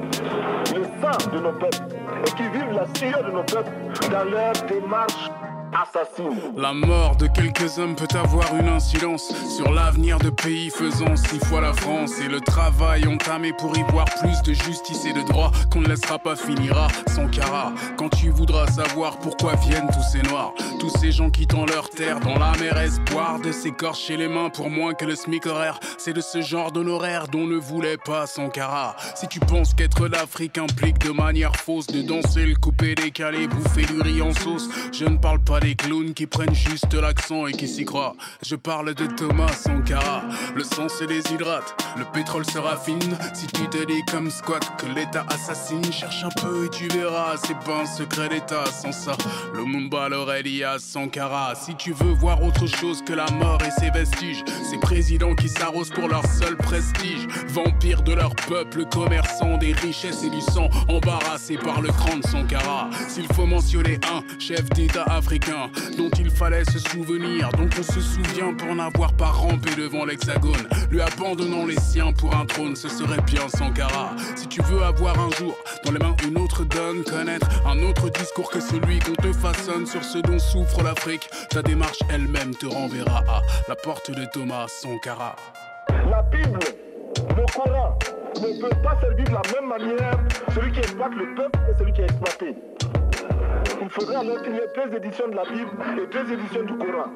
le sang de nos peuples et qui vivent la sueur de nos peuples dans leur démarche assassine. La mort de quelques hommes peut avoir une incidence sur l'avenir de pays faisant six fois la France et le travail entamé pour y voir plus de justice et de droit qu'on ne laissera pas finira sans cara. Quand tu voudras savoir pourquoi viennent tous ces noirs, tous ces gens quittant leur terre dans la mer espoir de s'écorcher les mains pour moins que le SMIC horaire, c'est de ce genre d'honoraire dont ne voulait pas Sankara. Si tu penses qu'être l'Afrique implique de manière fausse de danser le coupé décalé, bouffer du riz en sauce, je ne parle pas des clowns qui prennent juste l'accent et qui s'y croient. Je parle de Thomas Sankara. Le sang se déshydrate, le pétrole se raffine. Si tu te dis comme squat que l'État assassine, cherche un peu et tu verras. C'est pas un secret d'État. Sans ça, le Mumba à Sankara. Si tu veux voir autre chose que la mort et ses vestiges, ces présidents qui s'arrosent pour leur seul prestige, vampires de leur peuple, commerçants des richesses et du sang, embarrassés par le cran de Sankara. S'il faut mentionner un chef d'État africain dont il fallait se souvenir, dont on se souvient pour n'avoir pas rampé devant l'hexagone, lui abandonnant les siens pour un trône, ce serait bien Sankara. Si tu veux avoir un jour dans les mains une autre donne, connaître un autre discours que celui qu'on te façonne sur ce dont souffre l'Afrique, ta démarche elle-même te renverra à la porte de Thomas Sankara. La Bible, le Coran ne peut pas servir de la même manière celui qui exploite le peuple et celui qui est exploité. Il faudrait alors qu'il y ait deux éditions de la Bible et deux éditions du Coran.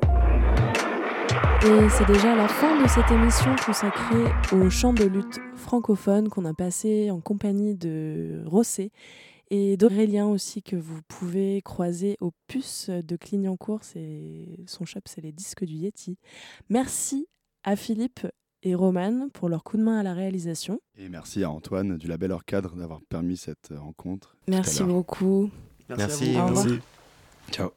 Et c'est déjà la fin de cette émission consacrée au chant de lutte francophone qu'on a passé en compagnie de Rossé Et d'Aurélien aussi que vous pouvez croiser au puce de Clignancourt. C'est son shop, c'est les disques du Yeti. Merci à Philippe et Roman pour leur coup de main à la réalisation. Et merci à Antoine du label Cadre d'avoir permis cette rencontre. tout à Merci. Merci. Au revoir. Ciao.